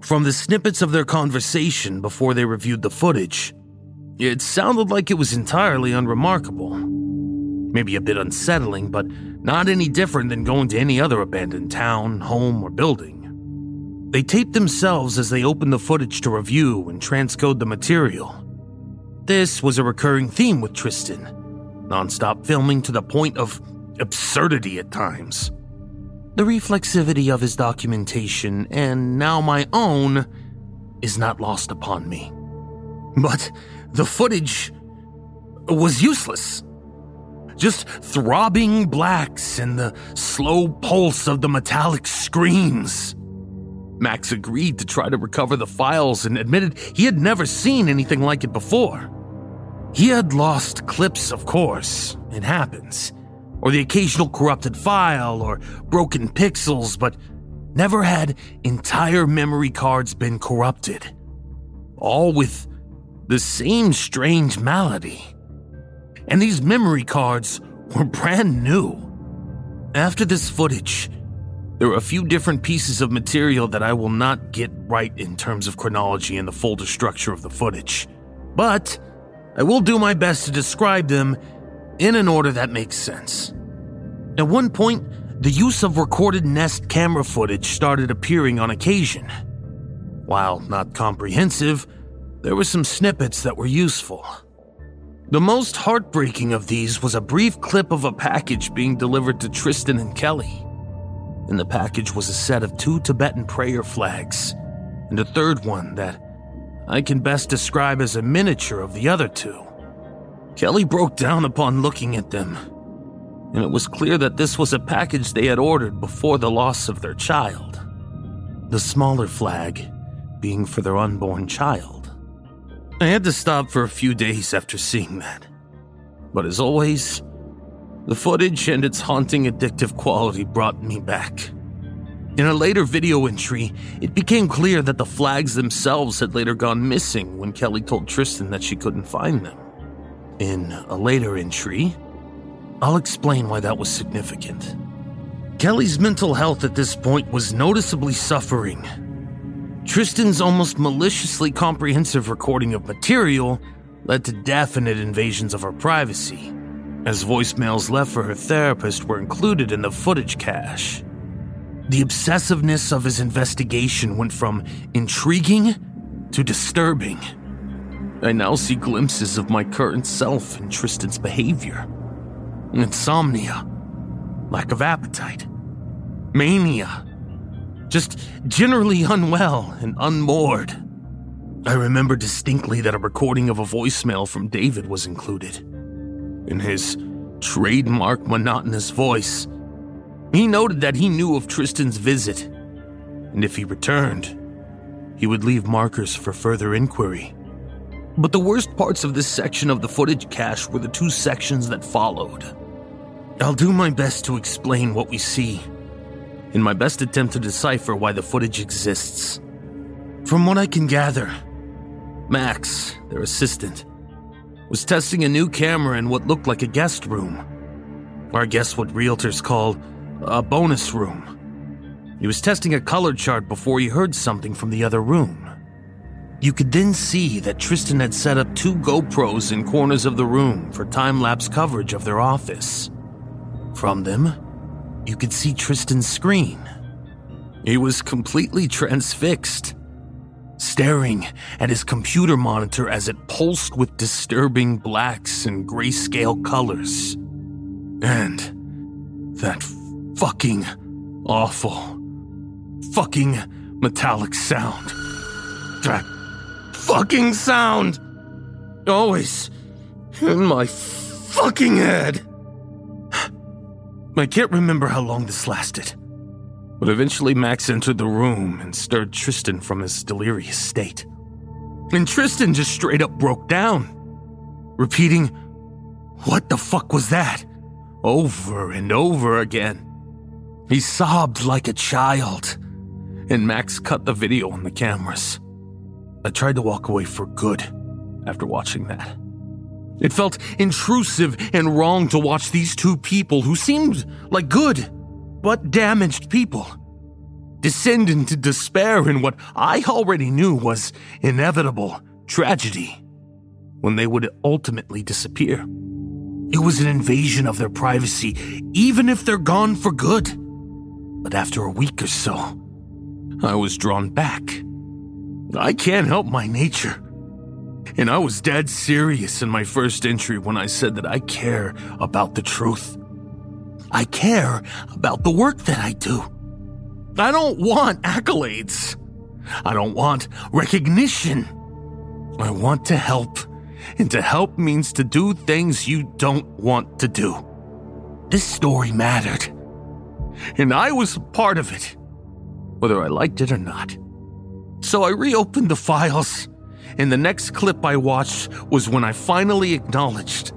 From the snippets of their conversation before they reviewed the footage, it sounded like it was entirely unremarkable. Maybe a bit unsettling, but not any different than going to any other abandoned town, home, or building. They taped themselves as they opened the footage to review and transcode the material. This was a recurring theme with Tristan nonstop filming to the point of absurdity at times. The reflexivity of his documentation, and now my own, is not lost upon me. But the footage was useless. Just throbbing blacks and the slow pulse of the metallic screens. Max agreed to try to recover the files and admitted he had never seen anything like it before. He had lost clips, of course, it happens, or the occasional corrupted file or broken pixels, but never had entire memory cards been corrupted. All with the same strange malady. And these memory cards were brand new. After this footage, there are a few different pieces of material that I will not get right in terms of chronology and the folder structure of the footage. But I will do my best to describe them in an order that makes sense. At one point, the use of recorded Nest camera footage started appearing on occasion. While not comprehensive, there were some snippets that were useful. The most heartbreaking of these was a brief clip of a package being delivered to Tristan and Kelly. In the package was a set of two Tibetan prayer flags, and a third one that I can best describe as a miniature of the other two. Kelly broke down upon looking at them, and it was clear that this was a package they had ordered before the loss of their child. The smaller flag being for their unborn child. I had to stop for a few days after seeing that. But as always, the footage and its haunting addictive quality brought me back. In a later video entry, it became clear that the flags themselves had later gone missing when Kelly told Tristan that she couldn't find them. In a later entry, I'll explain why that was significant. Kelly's mental health at this point was noticeably suffering, Tristan's almost maliciously comprehensive recording of material led to definite invasions of her privacy, as voicemails left for her therapist were included in the footage cache. The obsessiveness of his investigation went from intriguing to disturbing. I now see glimpses of my current self in Tristan's behavior insomnia, lack of appetite, mania just generally unwell and unmoored. I remember distinctly that a recording of a voicemail from David was included. In his trademark monotonous voice, he noted that he knew of Tristan's visit, and if he returned, he would leave markers for further inquiry. But the worst parts of this section of the footage cache were the two sections that followed. I'll do my best to explain what we see in my best attempt to decipher why the footage exists. From what I can gather, Max, their assistant, was testing a new camera in what looked like a guest room. Or I guess what realtors call a bonus room. He was testing a color chart before he heard something from the other room. You could then see that Tristan had set up two GoPros in corners of the room for time lapse coverage of their office. From them, you could see Tristan's screen. He was completely transfixed, staring at his computer monitor as it pulsed with disturbing blacks and grayscale colors. And that fucking awful, fucking metallic sound. Fucking sound! Always in my fucking head. I can't remember how long this lasted, but eventually Max entered the room and stirred Tristan from his delirious state. And Tristan just straight up broke down, repeating, What the fuck was that? over and over again. He sobbed like a child, and Max cut the video on the cameras. I tried to walk away for good after watching that. It felt intrusive and wrong to watch these two people who seemed like good but damaged people descend into despair in what I already knew was inevitable tragedy when they would ultimately disappear. It was an invasion of their privacy, even if they're gone for good. But after a week or so, I was drawn back. I can't help my nature. And I was dead serious in my first entry when I said that I care about the truth. I care about the work that I do. I don't want accolades. I don't want recognition. I want to help. And to help means to do things you don't want to do. This story mattered. And I was part of it, whether I liked it or not. So I reopened the files and the next clip I watched was when I finally acknowledged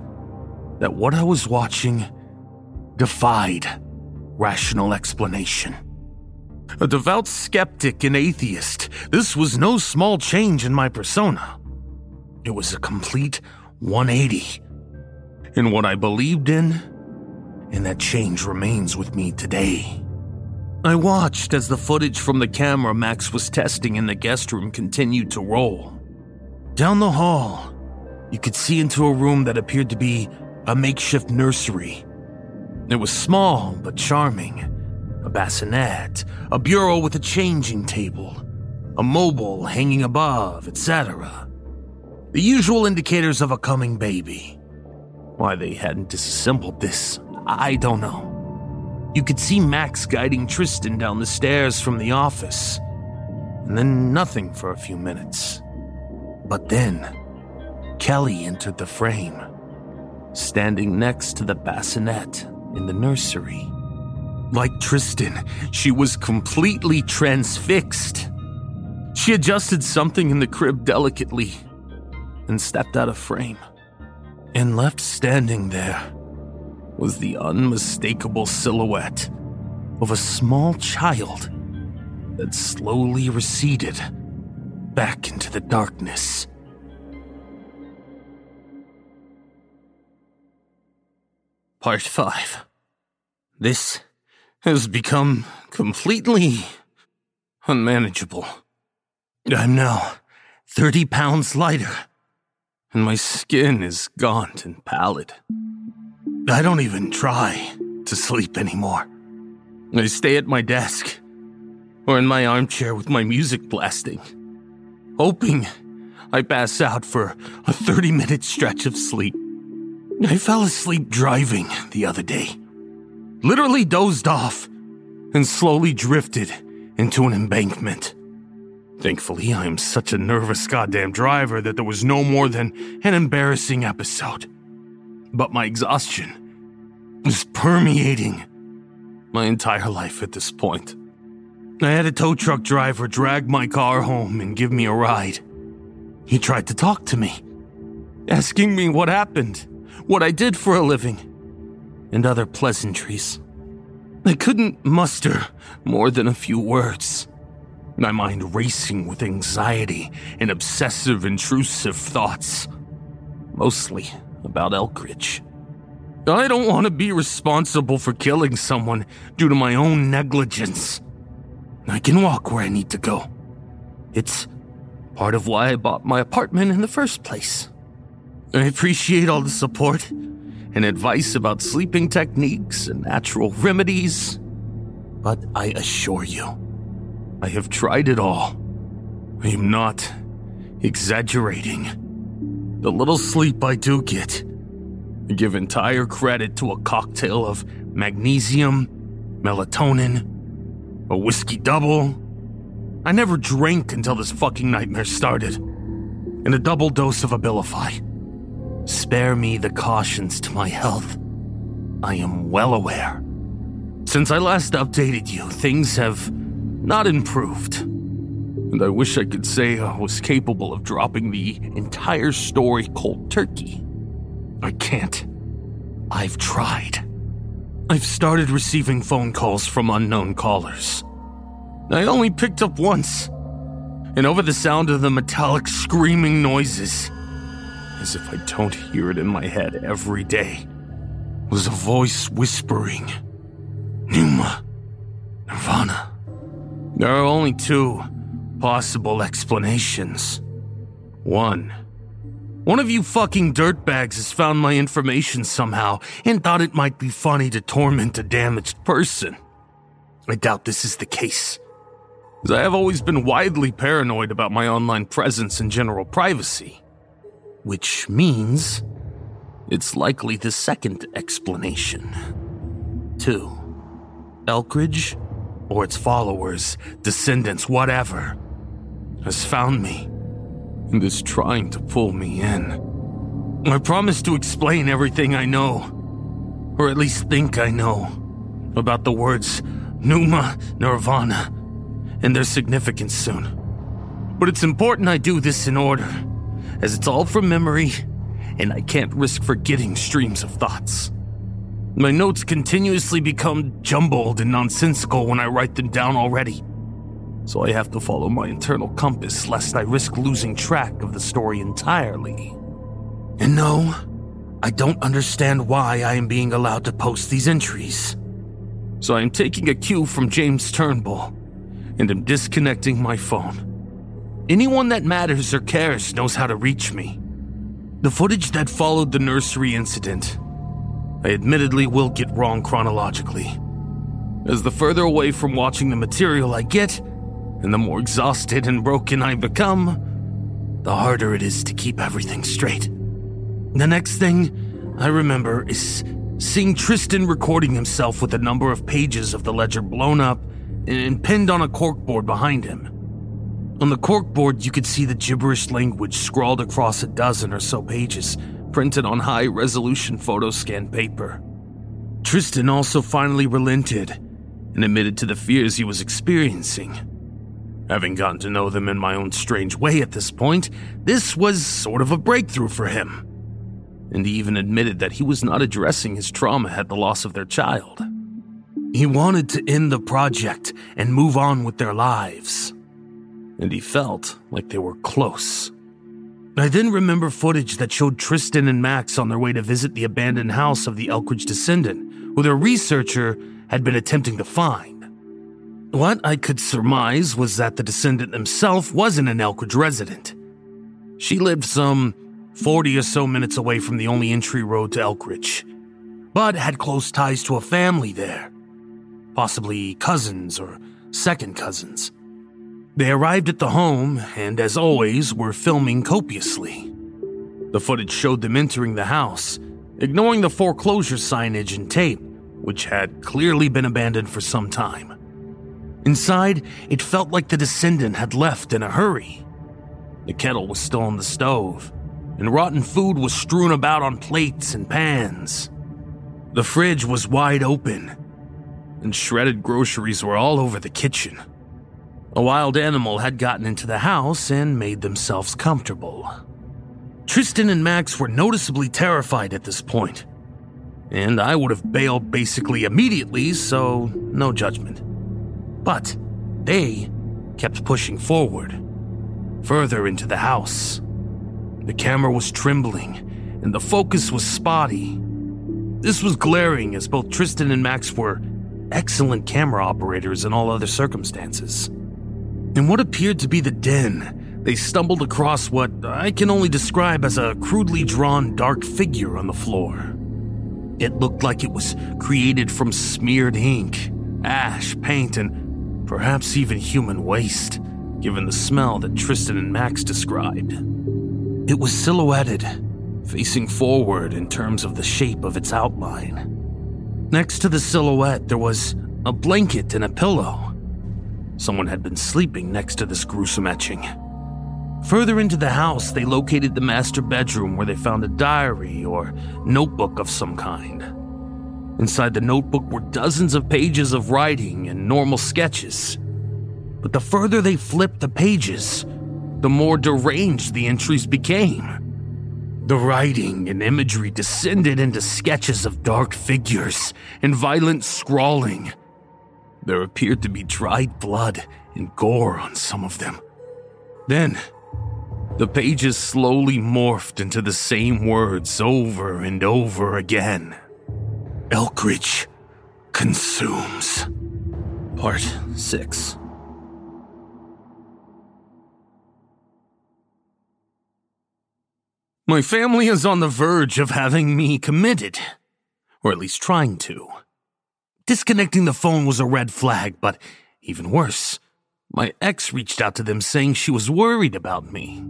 that what I was watching defied rational explanation. A devout skeptic and atheist, this was no small change in my persona. It was a complete 180 in what I believed in, and that change remains with me today. I watched as the footage from the camera Max was testing in the guest room continued to roll. Down the hall, you could see into a room that appeared to be a makeshift nursery. It was small but charming. A bassinet, a bureau with a changing table, a mobile hanging above, etc. The usual indicators of a coming baby. Why they hadn't disassembled this, I don't know. You could see Max guiding Tristan down the stairs from the office, and then nothing for a few minutes. But then, Kelly entered the frame, standing next to the bassinet in the nursery. Like Tristan, she was completely transfixed. She adjusted something in the crib delicately and stepped out of frame. And left standing there was the unmistakable silhouette of a small child that slowly receded back into the darkness. Part 5. This has become completely unmanageable. I'm now 30 pounds lighter, and my skin is gaunt and pallid. I don't even try to sleep anymore. I stay at my desk or in my armchair with my music blasting hoping I pass out for a 30 minute stretch of sleep. I fell asleep driving the other day. Literally dozed off and slowly drifted into an embankment. Thankfully, I am such a nervous goddamn driver that there was no more than an embarrassing episode. But my exhaustion was permeating my entire life at this point. I had a tow truck driver drag my car home and give me a ride. He tried to talk to me, asking me what happened, what I did for a living, and other pleasantries. I couldn't muster more than a few words, my mind racing with anxiety and obsessive, intrusive thoughts, mostly about Elkridge. I don't want to be responsible for killing someone due to my own negligence. I can walk where I need to go. It's part of why I bought my apartment in the first place. I appreciate all the support and advice about sleeping techniques and natural remedies. But I assure you, I have tried it all. I am not exaggerating. The little sleep I do get, I give entire credit to a cocktail of magnesium, melatonin, a whiskey double. I never drank until this fucking nightmare started, and a double dose of Abilify. Spare me the cautions to my health. I am well aware. Since I last updated you, things have not improved. And I wish I could say I was capable of dropping the entire story cold turkey. I can't. I've tried. I've started receiving phone calls from unknown callers. I only picked up once, and over the sound of the metallic screaming noises, as if I don't hear it in my head every day, was a voice whispering, Pneuma, Nirvana. There are only two possible explanations. One, one of you fucking dirtbags has found my information somehow and thought it might be funny to torment a damaged person. I doubt this is the case, as I have always been widely paranoid about my online presence and general privacy. Which means it's likely the second explanation. Two, Elkridge, or its followers, descendants, whatever, has found me and is trying to pull me in. I promise to explain everything I know, or at least think I know, about the words Pneuma Nirvana and their significance soon. But it's important I do this in order as it's all from memory, and I can't risk forgetting streams of thoughts. My notes continuously become jumbled and nonsensical when I write them down already, so I have to follow my internal compass lest I risk losing track of the story entirely. And no, I don't understand why I am being allowed to post these entries. So I am taking a cue from James Turnbull and am disconnecting my phone. Anyone that matters or cares knows how to reach me. The footage that followed the nursery incident, I admittedly will get wrong chronologically. As the further away from watching the material I get, and the more exhausted and broken I become, the harder it is to keep everything straight. The next thing I remember is seeing Tristan recording himself with a number of pages of the ledger blown up and pinned on a corkboard behind him. On the corkboard, you could see the gibberish language scrawled across a dozen or so pages, printed on high resolution photo photoscan paper. Tristan also finally relented and admitted to the fears he was experiencing. Having gotten to know them in my own strange way at this point, this was sort of a breakthrough for him. And he even admitted that he was not addressing his trauma at the loss of their child. He wanted to end the project and move on with their lives and he felt like they were close. I then remember footage that showed Tristan and Max on their way to visit the abandoned house of the Elkridge descendant, who their researcher had been attempting to find. What I could surmise was that the descendant himself wasn't an Elkridge resident. She lived some 40 or so minutes away from the only entry road to Elkridge, but had close ties to a family there, possibly cousins or second cousins. They arrived at the home and, as always, were filming copiously. The footage showed them entering the house, ignoring the foreclosure signage and tape, which had clearly been abandoned for some time. Inside, it felt like the descendant had left in a hurry. The kettle was still on the stove, and rotten food was strewn about on plates and pans. The fridge was wide open, and shredded groceries were all over the kitchen. A wild animal had gotten into the house and made themselves comfortable. Tristan and Max were noticeably terrified at this point, and I would have bailed basically immediately, so no judgment. But they kept pushing forward, further into the house. The camera was trembling, and the focus was spotty. This was glaring as both Tristan and Max were excellent camera operators in all other circumstances. In what appeared to be the den, they stumbled across what I can only describe as a crudely drawn dark figure on the floor. It looked like it was created from smeared ink, ash, paint, and perhaps even human waste, given the smell that Tristan and Max described. It was silhouetted, facing forward in terms of the shape of its outline. Next to the silhouette, there was a blanket and a pillow. Someone had been sleeping next to this gruesome etching. Further into the house, they located the master bedroom where they found a diary or notebook of some kind. Inside the notebook were dozens of pages of writing and normal sketches. But the further they flipped the pages, the more deranged the entries became. The writing and imagery descended into sketches of dark figures and violent scrawling. There appeared to be dried blood and gore on some of them. Then, the pages slowly morphed into the same words over and over again. Elkridge consumes. Part 6. My family is on the verge of having me committed, or at least trying to. Disconnecting the phone was a red flag, but even worse, my ex reached out to them saying she was worried about me.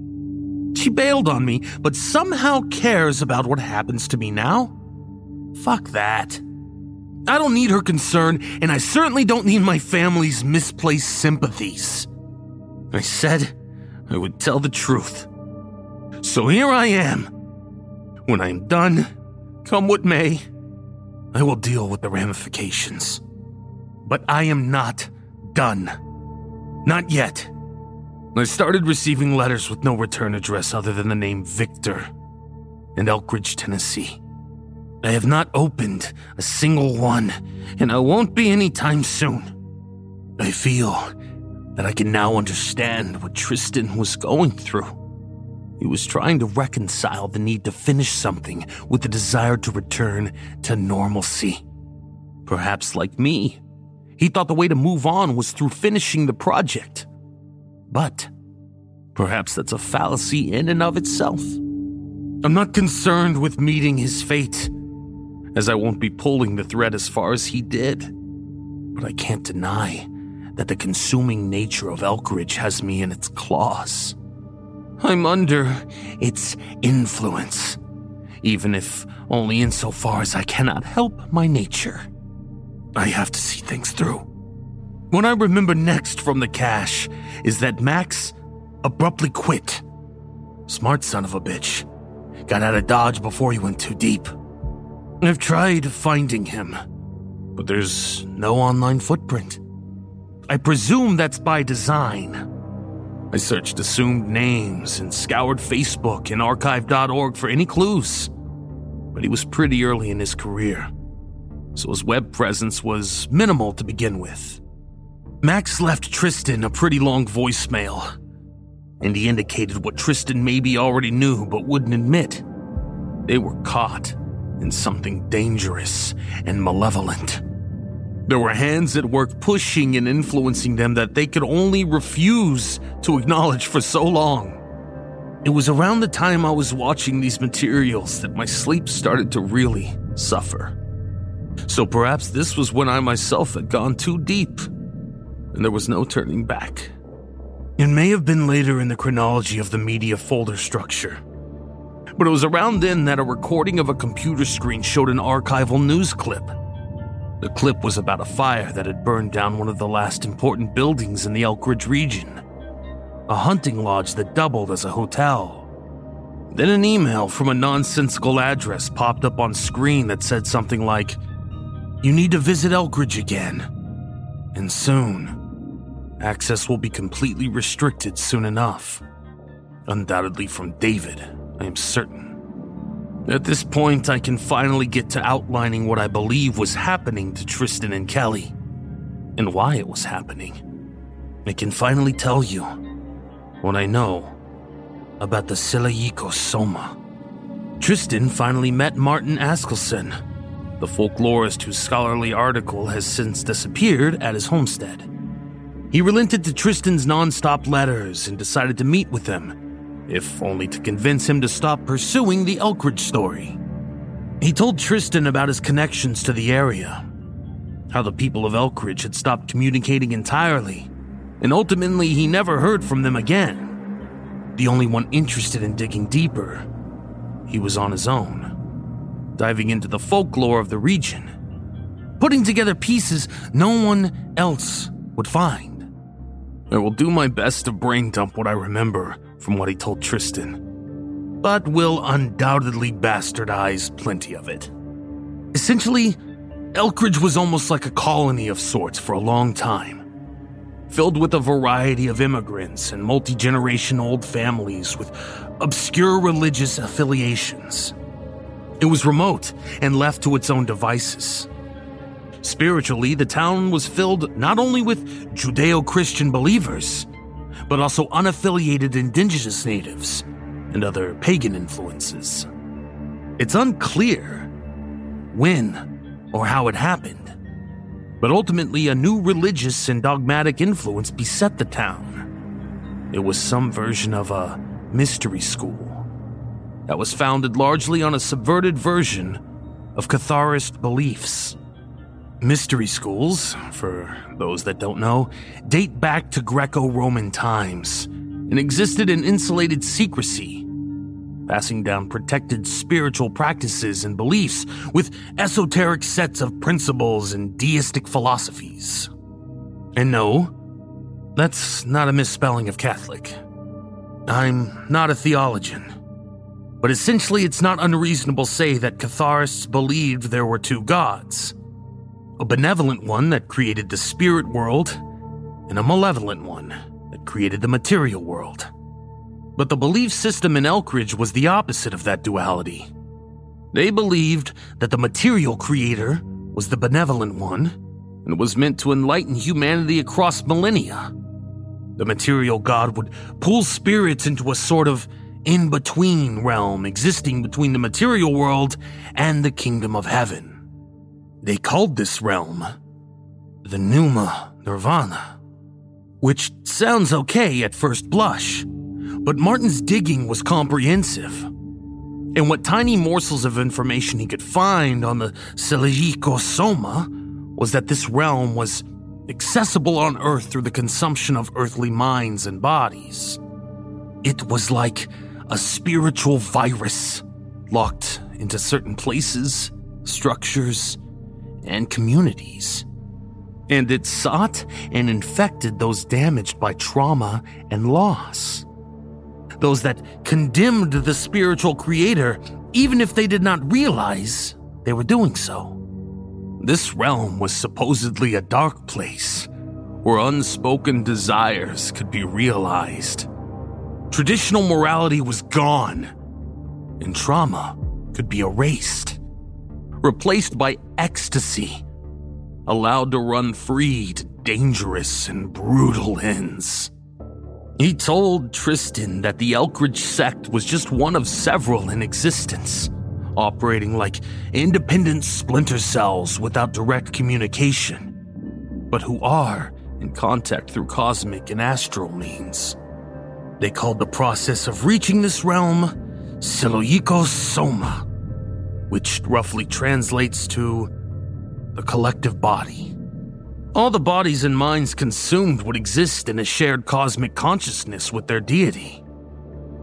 She bailed on me, but somehow cares about what happens to me now? Fuck that. I don't need her concern, and I certainly don't need my family's misplaced sympathies. I said I would tell the truth. So here I am. When I'm done, come what may, I will deal with the ramifications. But I am not done. Not yet. I started receiving letters with no return address other than the name Victor in Elkridge, Tennessee. I have not opened a single one, and I won't be anytime soon. I feel that I can now understand what Tristan was going through. He was trying to reconcile the need to finish something with the desire to return to normalcy. Perhaps like me, he thought the way to move on was through finishing the project. But perhaps that's a fallacy in and of itself. I'm not concerned with meeting his fate, as I won't be pulling the thread as far as he did. But I can't deny that the consuming nature of Elkridge has me in its claws. I'm under its influence, even if only insofar as I cannot help my nature. I have to see things through. What I remember next from the cache is that Max abruptly quit. Smart son of a bitch. Got out of Dodge before he went too deep. I've tried finding him, but there's no online footprint. I presume that's by design. I searched assumed names and scoured Facebook and archive.org for any clues, but he was pretty early in his career, so his web presence was minimal to begin with. Max left Tristan a pretty long voicemail, and he indicated what Tristan maybe already knew but wouldn't admit. They were caught in something dangerous and malevolent. There were hands at work pushing and influencing them that they could only refuse to acknowledge for so long. It was around the time I was watching these materials that my sleep started to really suffer. So perhaps this was when I myself had gone too deep and there was no turning back. It may have been later in the chronology of the media folder structure, but it was around then that a recording of a computer screen showed an archival news clip. The clip was about a fire that had burned down one of the last important buildings in the Elkridge region, a hunting lodge that doubled as a hotel. Then an email from a nonsensical address popped up on screen that said something like, You need to visit Elkridge again. And soon. Access will be completely restricted soon enough. Undoubtedly from David, I am certain. At this point, I can finally get to outlining what I believe was happening to Tristan and Kelly, and why it was happening. I can finally tell you what I know about the Silayiko Soma. Tristan finally met Martin Askelson, the folklorist whose scholarly article has since disappeared at his homestead. He relented to Tristan's nonstop letters and decided to meet with him, if only to convince him to stop pursuing the Elkridge story. He told Tristan about his connections to the area, how the people of Elkridge had stopped communicating entirely, and ultimately he never heard from them again. The only one interested in digging deeper, he was on his own, diving into the folklore of the region, putting together pieces no one else would find. I will do my best to brain dump what I remember from what he told Tristan but will undoubtedly bastardize plenty of it. Essentially, Elkridge was almost like a colony of sorts for a long time, filled with a variety of immigrants and multi generation old families with obscure religious affiliations. It was remote and left to its own devices. Spiritually, the town was filled not only with Judeo Christian believers, but also unaffiliated indigenous natives and other pagan influences. It's unclear when or how it happened, but ultimately a new religious and dogmatic influence beset the town. It was some version of a mystery school that was founded largely on a subverted version of Catharist beliefs. Mystery schools, for those that don't know, date back to Greco Roman times and existed in insulated secrecy passing down protected spiritual practices and beliefs with esoteric sets of principles and deistic philosophies. And no, that's not a misspelling of Catholic. I'm not a theologian. But essentially, it's not unreasonable to say that Catharists believed there were two gods a benevolent one that created the spirit world, and a malevolent one that created the material world. But the belief system in Elkridge was the opposite of that duality. They believed that the material creator was the benevolent one and was meant to enlighten humanity across millennia. The material god would pull spirits into a sort of in between realm existing between the material world and the kingdom of heaven. They called this realm the Pneuma Nirvana, which sounds okay at first blush. But Martin's digging was comprehensive. And what tiny morsels of information he could find on the Selagico Soma was that this realm was accessible on Earth through the consumption of earthly minds and bodies. It was like a spiritual virus locked into certain places, structures, and communities. And it sought and infected those damaged by trauma and loss those that condemned the spiritual creator, even if they did not realize they were doing so. This realm was supposedly a dark place where unspoken desires could be realized. Traditional morality was gone, and trauma could be erased, replaced by ecstasy, allowed to run free to dangerous and brutal ends. He told Tristan that the Elkridge sect was just one of several in existence, operating like independent splinter cells without direct communication, but who are in contact through cosmic and astral means. They called the process of reaching this realm Siloyiko Soma, which roughly translates to the collective body. All the bodies and minds consumed would exist in a shared cosmic consciousness with their deity.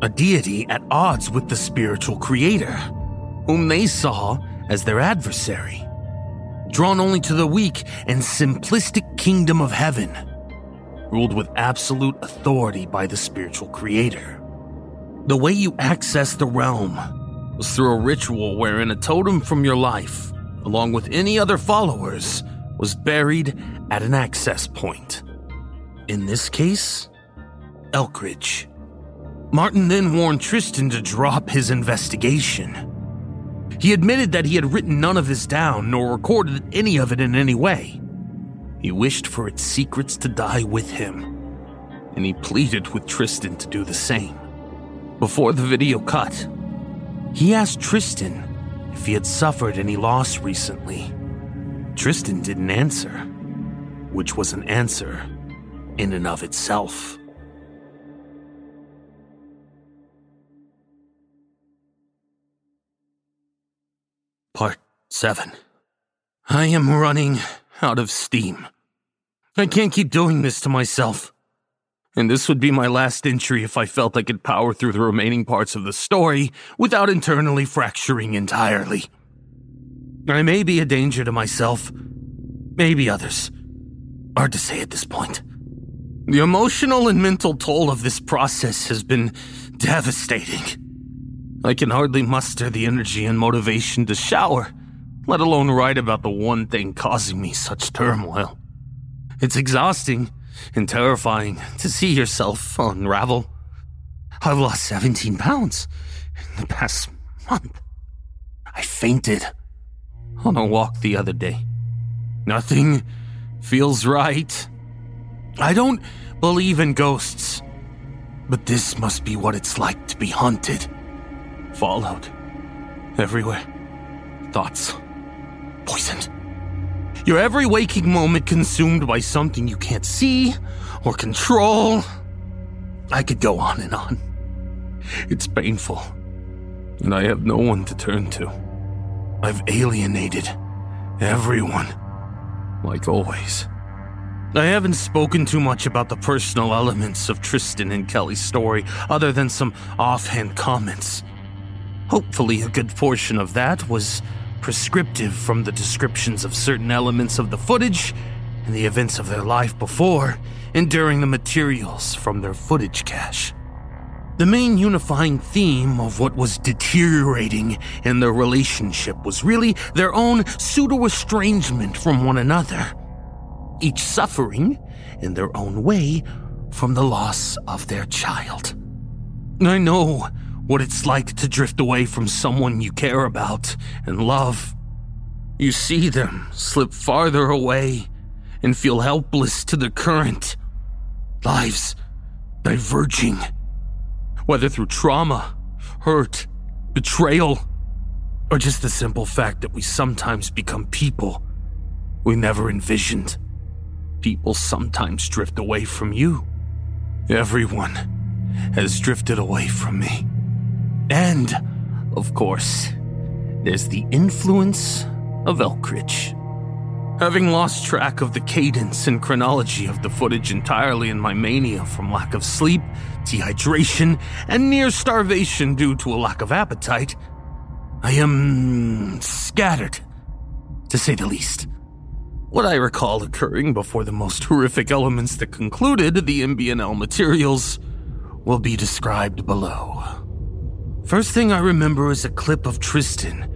A deity at odds with the spiritual creator, whom they saw as their adversary. Drawn only to the weak and simplistic kingdom of heaven, ruled with absolute authority by the spiritual creator. The way you access the realm was through a ritual wherein a totem from your life, along with any other followers, was buried at an access point. In this case, Elkridge. Martin then warned Tristan to drop his investigation. He admitted that he had written none of this down nor recorded any of it in any way. He wished for its secrets to die with him, and he pleaded with Tristan to do the same. Before the video cut, he asked Tristan if he had suffered any loss recently. Tristan didn't answer, which was an answer in and of itself. Part 7. I am running out of steam. I can't keep doing this to myself. And this would be my last entry if I felt I could power through the remaining parts of the story without internally fracturing entirely. I may be a danger to myself, maybe others. Hard to say at this point. The emotional and mental toll of this process has been devastating. I can hardly muster the energy and motivation to shower, let alone write about the one thing causing me such turmoil. It's exhausting and terrifying to see yourself unravel. I've lost 17 pounds in the past month. I fainted on a walk the other day. Nothing feels right. I don't believe in ghosts, but this must be what it's like to be hunted, followed everywhere. Thoughts poisoned. Your every waking moment consumed by something you can't see or control. I could go on and on. It's painful, and I have no one to turn to. I've alienated everyone, like always. I haven't spoken too much about the personal elements of Tristan and Kelly's story, other than some offhand comments. Hopefully, a good portion of that was prescriptive from the descriptions of certain elements of the footage and the events of their life before and during the materials from their footage cache. The main unifying theme of what was deteriorating in their relationship was really their own pseudo estrangement from one another, each suffering in their own way from the loss of their child. I know what it's like to drift away from someone you care about and love. You see them slip farther away and feel helpless to the current. Lives diverging. Whether through trauma, hurt, betrayal, or just the simple fact that we sometimes become people we never envisioned. People sometimes drift away from you. Everyone has drifted away from me. And, of course, there's the influence of Elkridge. Having lost track of the cadence and chronology of the footage entirely in my mania from lack of sleep, dehydration, and near starvation due to a lack of appetite, I am scattered, to say the least. What I recall occurring before the most horrific elements that concluded the MBNL materials will be described below. First thing I remember is a clip of Tristan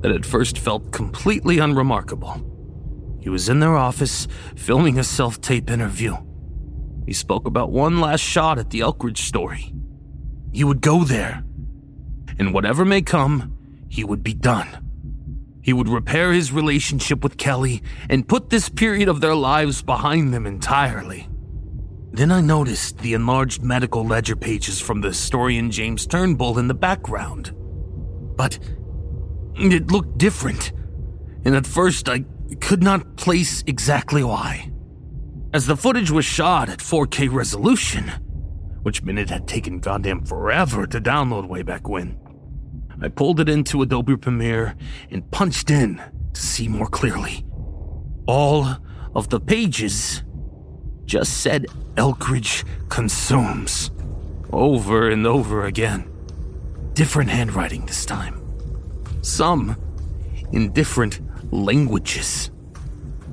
that at first felt completely unremarkable. He was in their office filming a self tape interview. He spoke about one last shot at the Elkridge story. He would go there, and whatever may come, he would be done. He would repair his relationship with Kelly and put this period of their lives behind them entirely. Then I noticed the enlarged medical ledger pages from the historian James Turnbull in the background. But it looked different, and at first I could not place exactly why. As the footage was shot at 4K resolution, which meant it had taken goddamn forever to download way back when, I pulled it into Adobe Premiere and punched in to see more clearly. All of the pages just said Elkridge consumes over and over again. Different handwriting this time. Some in different languages.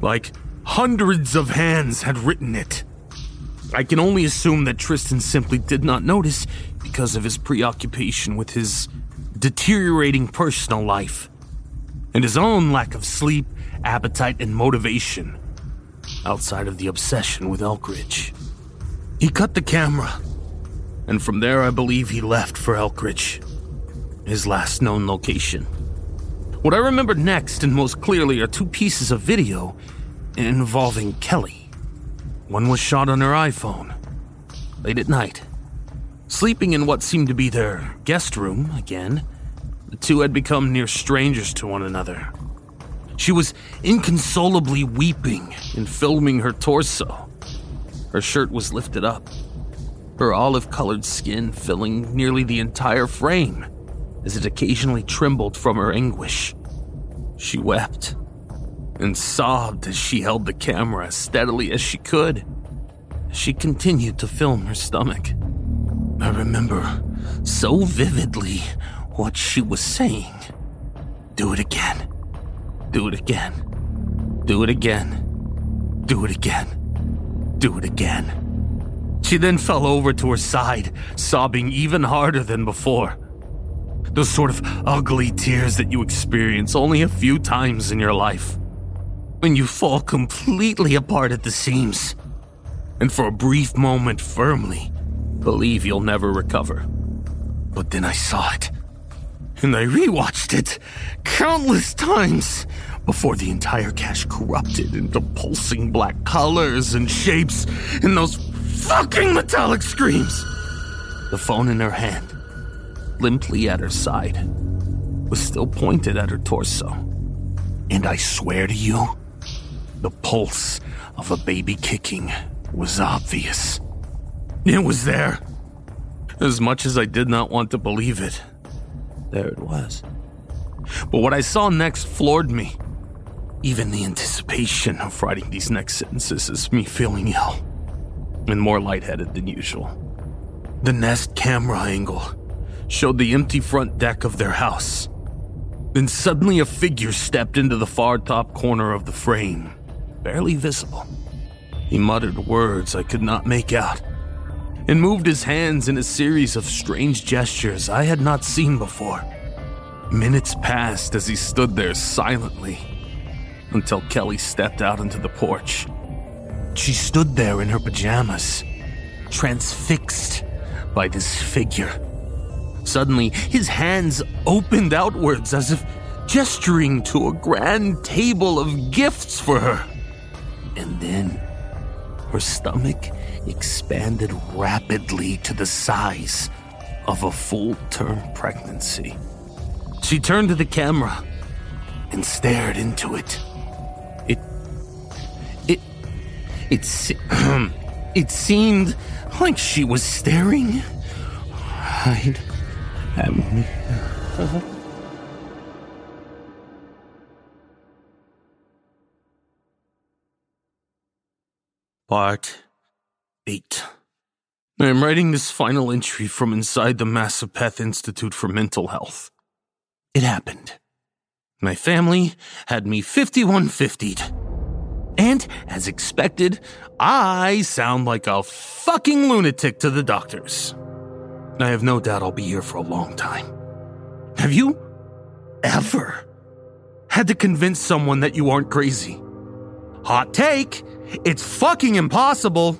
Like hundreds of hands had written it. I can only assume that Tristan simply did not notice because of his preoccupation with his deteriorating personal life and his own lack of sleep, appetite, and motivation outside of the obsession with Elkridge. He cut the camera, and from there I believe he left for Elkridge, his last known location. What I remember next and most clearly are two pieces of video involving Kelly. One was shot on her iPhone, late at night. Sleeping in what seemed to be their guest room again, the two had become near strangers to one another. She was inconsolably weeping and filming her torso. Her shirt was lifted up, her olive colored skin filling nearly the entire frame as it occasionally trembled from her anguish. She wept and sobbed as she held the camera as steadily as she could. She continued to film her stomach. I remember so vividly what she was saying. Do it again. Do it again. Do it again. Do it again. Do it again. She then fell over to her side, sobbing even harder than before. Those sort of ugly tears that you experience only a few times in your life. When you fall completely apart at the seams, and for a brief moment firmly believe you'll never recover. But then I saw it, and I rewatched it countless times before the entire cache corrupted into pulsing black colors and shapes and those fucking metallic screams. The phone in her hand, limply at her side, was still pointed at her torso. And I swear to you, the pulse of a baby kicking was obvious. It was there. As much as I did not want to believe it, there it was. But what I saw next floored me. Even the anticipation of writing these next sentences is me feeling ill and more lightheaded than usual. The Nest camera angle showed the empty front deck of their house. Then suddenly a figure stepped into the far top corner of the frame, barely visible. He muttered words I could not make out and moved his hands in a series of strange gestures I had not seen before. Minutes passed as he stood there silently until Kelly stepped out into the porch. She stood there in her pajamas, transfixed by this figure. Suddenly, his hands opened outwards as if gesturing to a grand table of gifts for her. And then, her stomach expanded rapidly to the size of a full term pregnancy. She turned to the camera and stared into it. It. It. se- It seemed like she was staring right at me. Part 8. I am writing this final entry from inside the Massapeth Institute for Mental Health. It happened. My family had me 5150'd. And, as expected, I sound like a fucking lunatic to the doctors. I have no doubt I'll be here for a long time. Have you ever had to convince someone that you aren't crazy? Hot take, it's fucking impossible.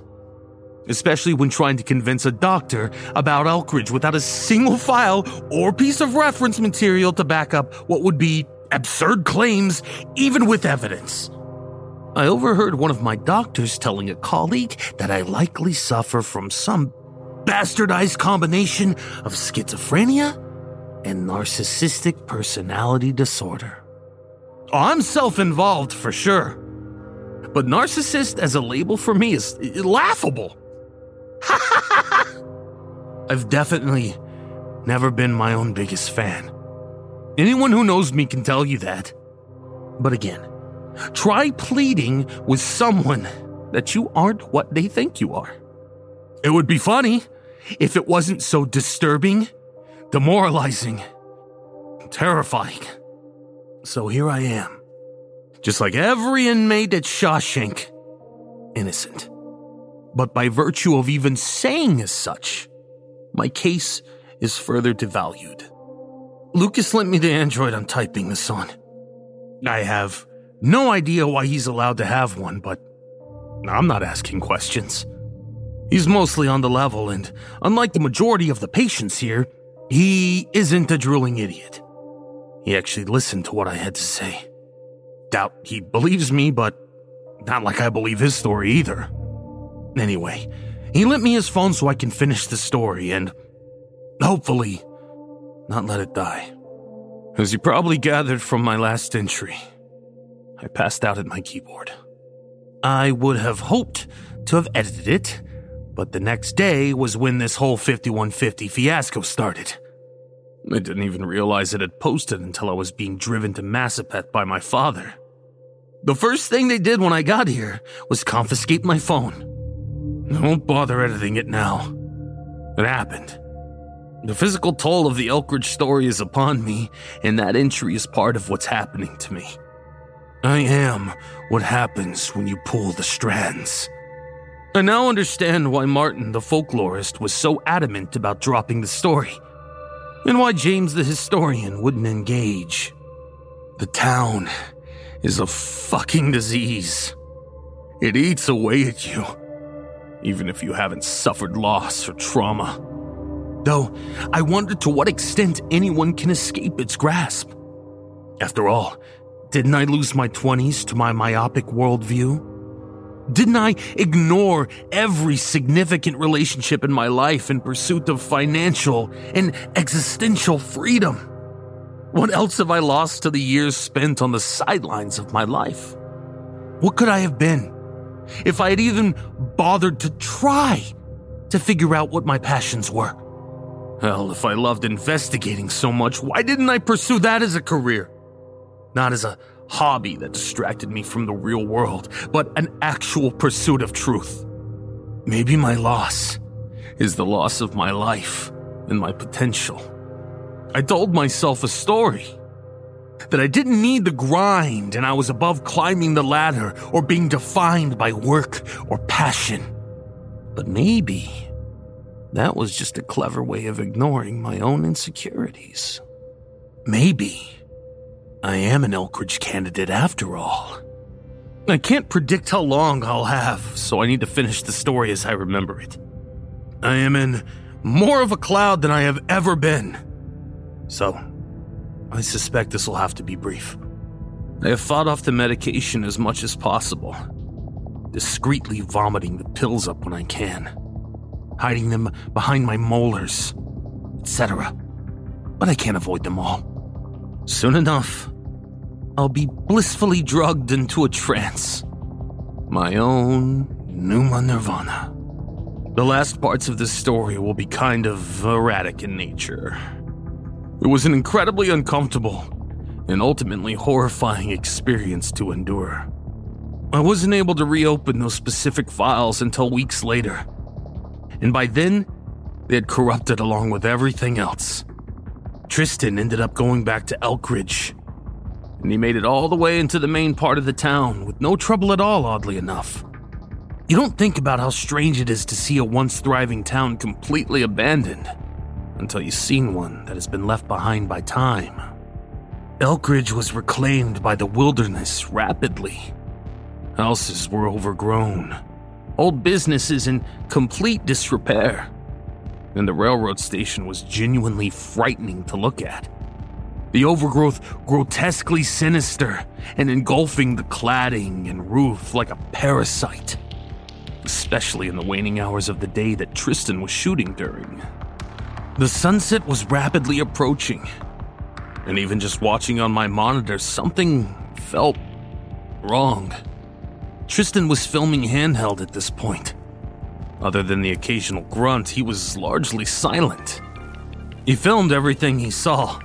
Especially when trying to convince a doctor about Elkridge without a single file or piece of reference material to back up what would be absurd claims, even with evidence. I overheard one of my doctors telling a colleague that I likely suffer from some bastardized combination of schizophrenia and narcissistic personality disorder. I'm self involved for sure. But narcissist as a label for me is laughable. I've definitely never been my own biggest fan. Anyone who knows me can tell you that. But again, try pleading with someone that you aren't what they think you are. It would be funny if it wasn't so disturbing, demoralizing, terrifying. So here I am, just like every inmate at Shawshank, innocent. But by virtue of even saying as such, my case is further devalued. Lucas lent me the Android I'm typing this on. I have no idea why he's allowed to have one, but I'm not asking questions. He's mostly on the level, and unlike the majority of the patients here, he isn't a drooling idiot. He actually listened to what I had to say. Doubt he believes me, but not like I believe his story either. Anyway, he lent me his phone so I can finish the story and hopefully not let it die. As you probably gathered from my last entry, I passed out at my keyboard. I would have hoped to have edited it, but the next day was when this whole 5150 fiasco started. I didn't even realize it had posted until I was being driven to Massapet by my father. The first thing they did when I got here was confiscate my phone. I won't bother editing it now. It happened. The physical toll of the Elkridge story is upon me, and that entry is part of what's happening to me. I am what happens when you pull the strands. I now understand why Martin, the folklorist, was so adamant about dropping the story, and why James, the historian, wouldn't engage. The town is a fucking disease. It eats away at you, even if you haven't suffered loss or trauma. Though, I wonder to what extent anyone can escape its grasp. After all, didn't I lose my 20s to my myopic worldview? Didn't I ignore every significant relationship in my life in pursuit of financial and existential freedom? What else have I lost to the years spent on the sidelines of my life? What could I have been if I had even bothered to try to figure out what my passions were? Hell, if I loved investigating so much, why didn't I pursue that as a career? Not as a hobby that distracted me from the real world, but an actual pursuit of truth. Maybe my loss is the loss of my life and my potential. I told myself a story that I didn't need the grind and I was above climbing the ladder or being defined by work or passion. But maybe that was just a clever way of ignoring my own insecurities. Maybe I am an Elkridge candidate after all. I can't predict how long I'll have, so I need to finish the story as I remember it. I am in more of a cloud than I have ever been. So, I suspect this will have to be brief. I have fought off the medication as much as possible, discreetly vomiting the pills up when I can hiding them behind my molars, etc. But I can't avoid them all. Soon enough, I'll be blissfully drugged into a trance. My own Pneuma Nirvana. The last parts of this story will be kind of erratic in nature. It was an incredibly uncomfortable and ultimately horrifying experience to endure. I wasn't able to reopen those specific files until weeks later and by then, they had corrupted along with everything else. Tristan ended up going back to Elkridge, and he made it all the way into the main part of the town with no trouble at all, oddly enough. You don't think about how strange it is to see a once thriving town completely abandoned until you've seen one that has been left behind by time. Elkridge was reclaimed by the wilderness rapidly. Houses were overgrown, old businesses in complete disrepair. And the railroad station was genuinely frightening to look at. The overgrowth grotesquely sinister and engulfing the cladding and roof like a parasite, especially in the waning hours of the day that Tristan was shooting during. The sunset was rapidly approaching, and even just watching on my monitor, something felt wrong. Tristan was filming handheld at this point. Other than the occasional grunt, he was largely silent. He filmed everything he saw,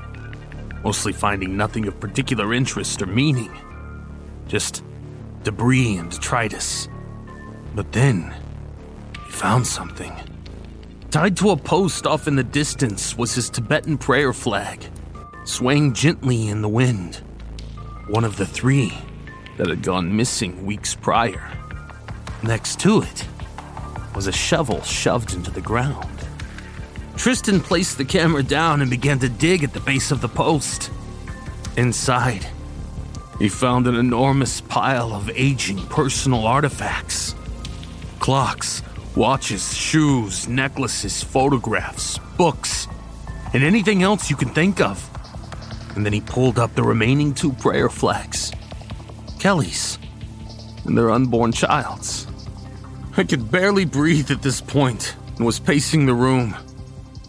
mostly finding nothing of particular interest or meaning. Just debris and detritus. But then, he found something. Tied to a post off in the distance was his Tibetan prayer flag, swaying gently in the wind. One of the three that had gone missing weeks prior. Next to it was a shovel shoved into the ground. Tristan placed the camera down and began to dig at the base of the post. Inside, he found an enormous pile of aging personal artifacts clocks, watches, shoes, necklaces, photographs, books, and anything else you can think of. And then he pulled up the remaining two prayer flags. Kelly's, and their unborn child's. I could barely breathe at this point and was pacing the room,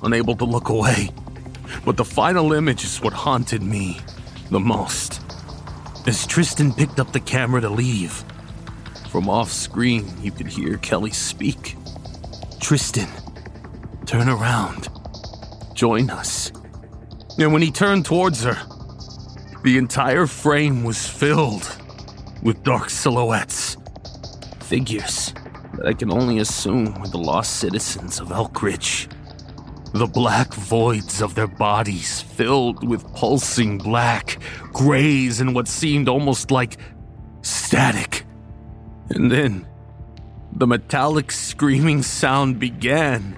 unable to look away. But the final image is what haunted me the most. As Tristan picked up the camera to leave, from off screen you could hear Kelly speak. Tristan, turn around. Join us. And when he turned towards her, the entire frame was filled with dark silhouettes. Figures that I can only assume were the lost citizens of Elkridge. The black voids of their bodies filled with pulsing black, grays, and what seemed almost like static. And then the metallic screaming sound began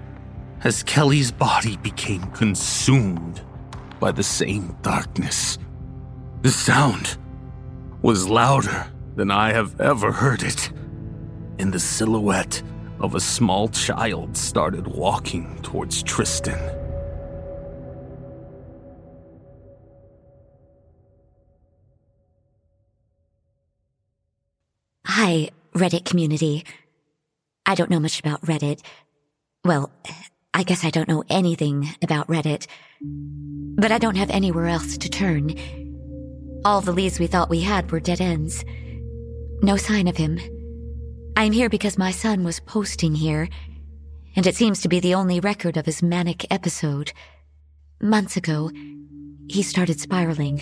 as Kelly's body became consumed by the same darkness. The sound was louder than I have ever heard it, and the silhouette of a small child started walking towards Tristan. Hi, Reddit community. I don't know much about Reddit. Well, I guess I don't know anything about Reddit. But I don't have anywhere else to turn. All the leads we thought we had were dead ends. No sign of him. I'm here because my son was posting here, and it seems to be the only record of his manic episode. Months ago, he started spiraling,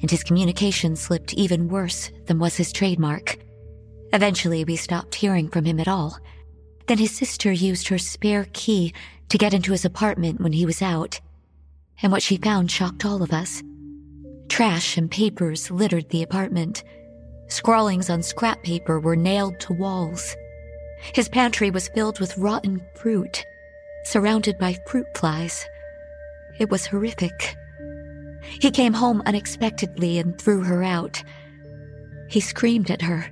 and his communication slipped even worse than was his trademark. Eventually, we stopped hearing from him at all. Then his sister used her spare key to get into his apartment when he was out, and what she found shocked all of us. Trash and papers littered the apartment. Scrawlings on scrap paper were nailed to walls. His pantry was filled with rotten fruit, surrounded by fruit flies. It was horrific. He came home unexpectedly and threw her out. He screamed at her.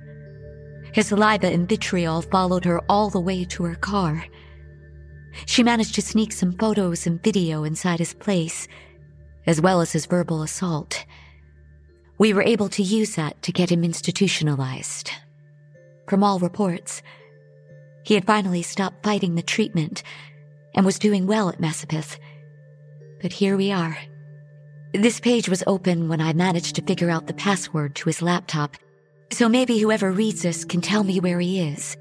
His saliva and vitriol followed her all the way to her car. She managed to sneak some photos and video inside his place, as well as his verbal assault. We were able to use that to get him institutionalized. From all reports, he had finally stopped fighting the treatment and was doing well at Massapith. But here we are. This page was open when I managed to figure out the password to his laptop, so maybe whoever reads this can tell me where he is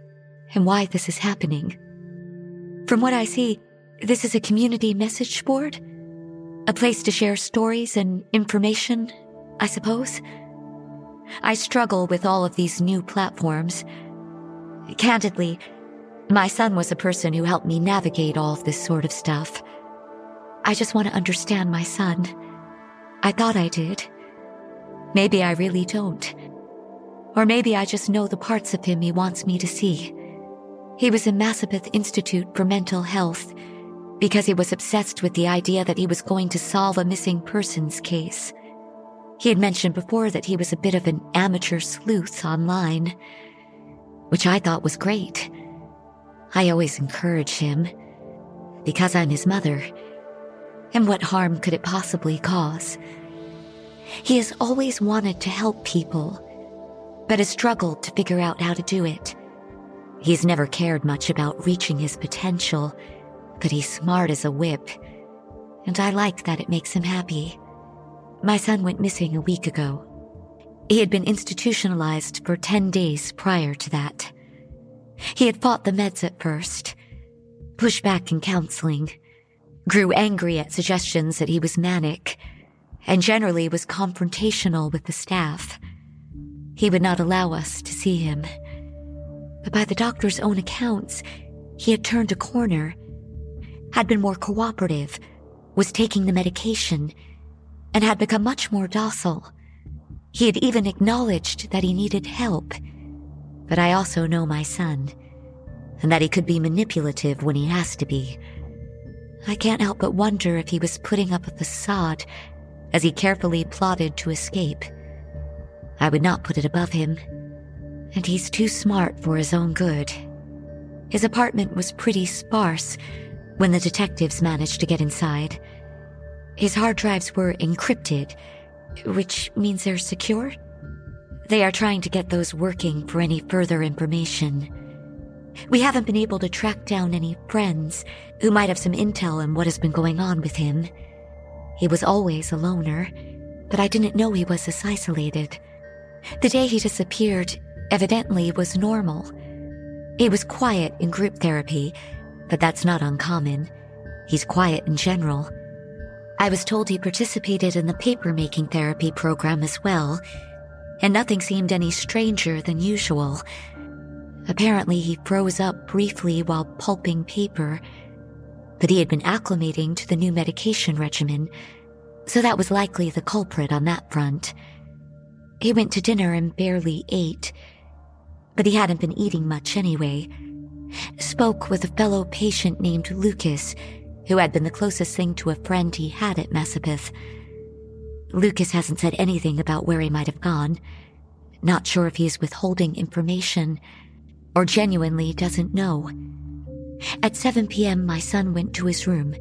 and why this is happening. From what I see, this is a community message board? A place to share stories and information I suppose. I struggle with all of these new platforms. Candidly, my son was a person who helped me navigate all of this sort of stuff. I just want to understand my son. I thought I did. Maybe I really don't. Or maybe I just know the parts of him he wants me to see. He was in Massapith Institute for Mental Health because he was obsessed with the idea that he was going to solve a missing persons case. He had mentioned before that he was a bit of an amateur sleuth online, which I thought was great. I always encourage him, because I'm his mother. And what harm could it possibly cause? He has always wanted to help people, but has struggled to figure out how to do it. He's never cared much about reaching his potential, but he's smart as a whip, and I like that it makes him happy. My son went missing a week ago. He had been institutionalized for 10 days prior to that. He had fought the meds at first, pushed back in counseling, grew angry at suggestions that he was manic, and generally was confrontational with the staff. He would not allow us to see him. But by the doctor's own accounts, he had turned a corner, had been more cooperative, was taking the medication, and had become much more docile. He had even acknowledged that he needed help. But I also know my son, and that he could be manipulative when he has to be. I can't help but wonder if he was putting up a facade as he carefully plotted to escape. I would not put it above him, and he's too smart for his own good. His apartment was pretty sparse when the detectives managed to get inside. His hard drives were encrypted, which means they're secure. They are trying to get those working for any further information. We haven't been able to track down any friends who might have some intel on what has been going on with him. He was always a loner, but I didn't know he was this isolated. The day he disappeared evidently was normal. He was quiet in group therapy, but that's not uncommon. He's quiet in general. I was told he participated in the paper making therapy program as well, and nothing seemed any stranger than usual. Apparently, he froze up briefly while pulping paper, but he had been acclimating to the new medication regimen, so that was likely the culprit on that front. He went to dinner and barely ate, but he hadn't been eating much anyway. Spoke with a fellow patient named Lucas, who had been the closest thing to a friend he had at Massapith. Lucas hasn't said anything about where he might have gone. Not sure if he's withholding information or genuinely doesn't know. At 7 p.m., my son went to his room,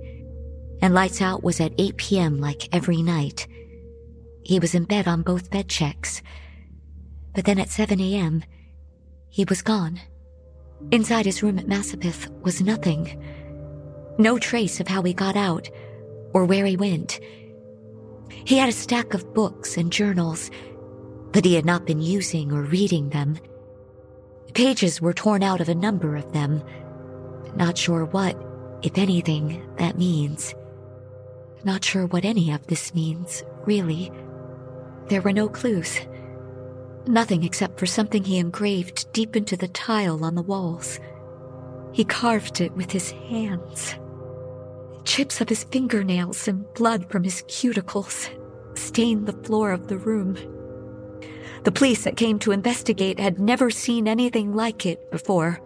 and lights out was at 8 p.m. like every night. He was in bed on both bed checks. But then at 7 a.m., he was gone. Inside his room at Massapith was nothing. No trace of how he got out or where he went. He had a stack of books and journals, but he had not been using or reading them. Pages were torn out of a number of them. Not sure what, if anything, that means. Not sure what any of this means, really. There were no clues. Nothing except for something he engraved deep into the tile on the walls. He carved it with his hands. Chips of his fingernails and blood from his cuticles stained the floor of the room. The police that came to investigate had never seen anything like it before.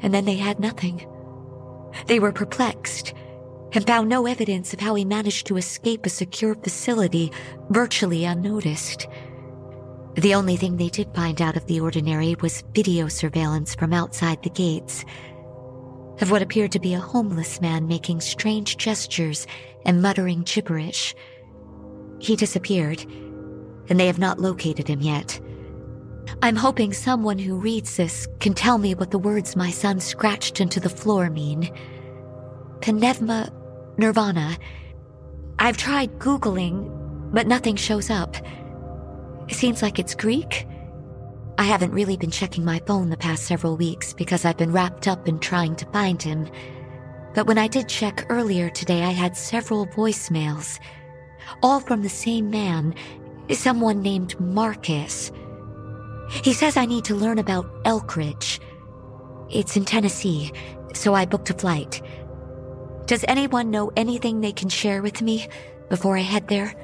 And then they had nothing. They were perplexed and found no evidence of how he managed to escape a secure facility virtually unnoticed. The only thing they did find out of the ordinary was video surveillance from outside the gates of what appeared to be a homeless man making strange gestures and muttering gibberish. He disappeared and they have not located him yet. I'm hoping someone who reads this can tell me what the words my son scratched into the floor mean. Pneuma Nirvana. I've tried Googling, but nothing shows up. It seems like it's Greek. I haven't really been checking my phone the past several weeks because I've been wrapped up in trying to find him. But when I did check earlier today, I had several voicemails, all from the same man someone named Marcus. He says I need to learn about Elkridge. It's in Tennessee, so I booked a flight. Does anyone know anything they can share with me before I head there?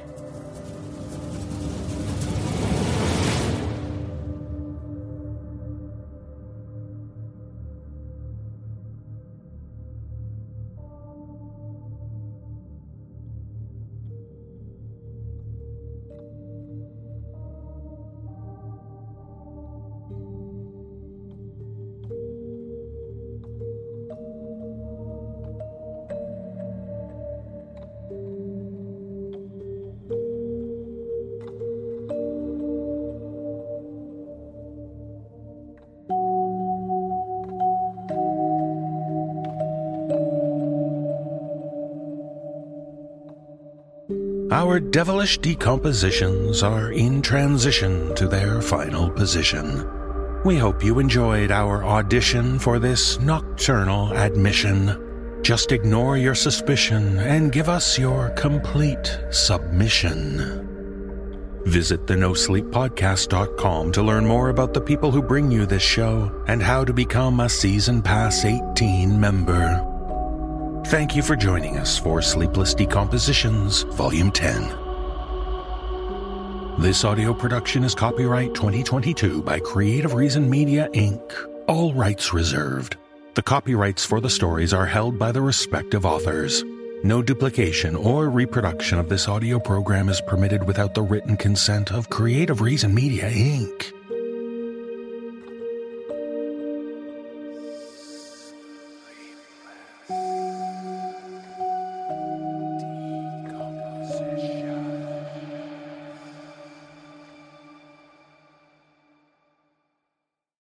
Our devilish decompositions are in transition to their final position. We hope you enjoyed our audition for this nocturnal admission. Just ignore your suspicion and give us your complete submission. Visit the NoSleepPodcast.com to learn more about the people who bring you this show and how to become a Season Pass 18 member. Thank you for joining us for Sleepless Decompositions, Volume 10. This audio production is copyright 2022 by Creative Reason Media, Inc., all rights reserved. The copyrights for the stories are held by the respective authors. No duplication or reproduction of this audio program is permitted without the written consent of Creative Reason Media, Inc.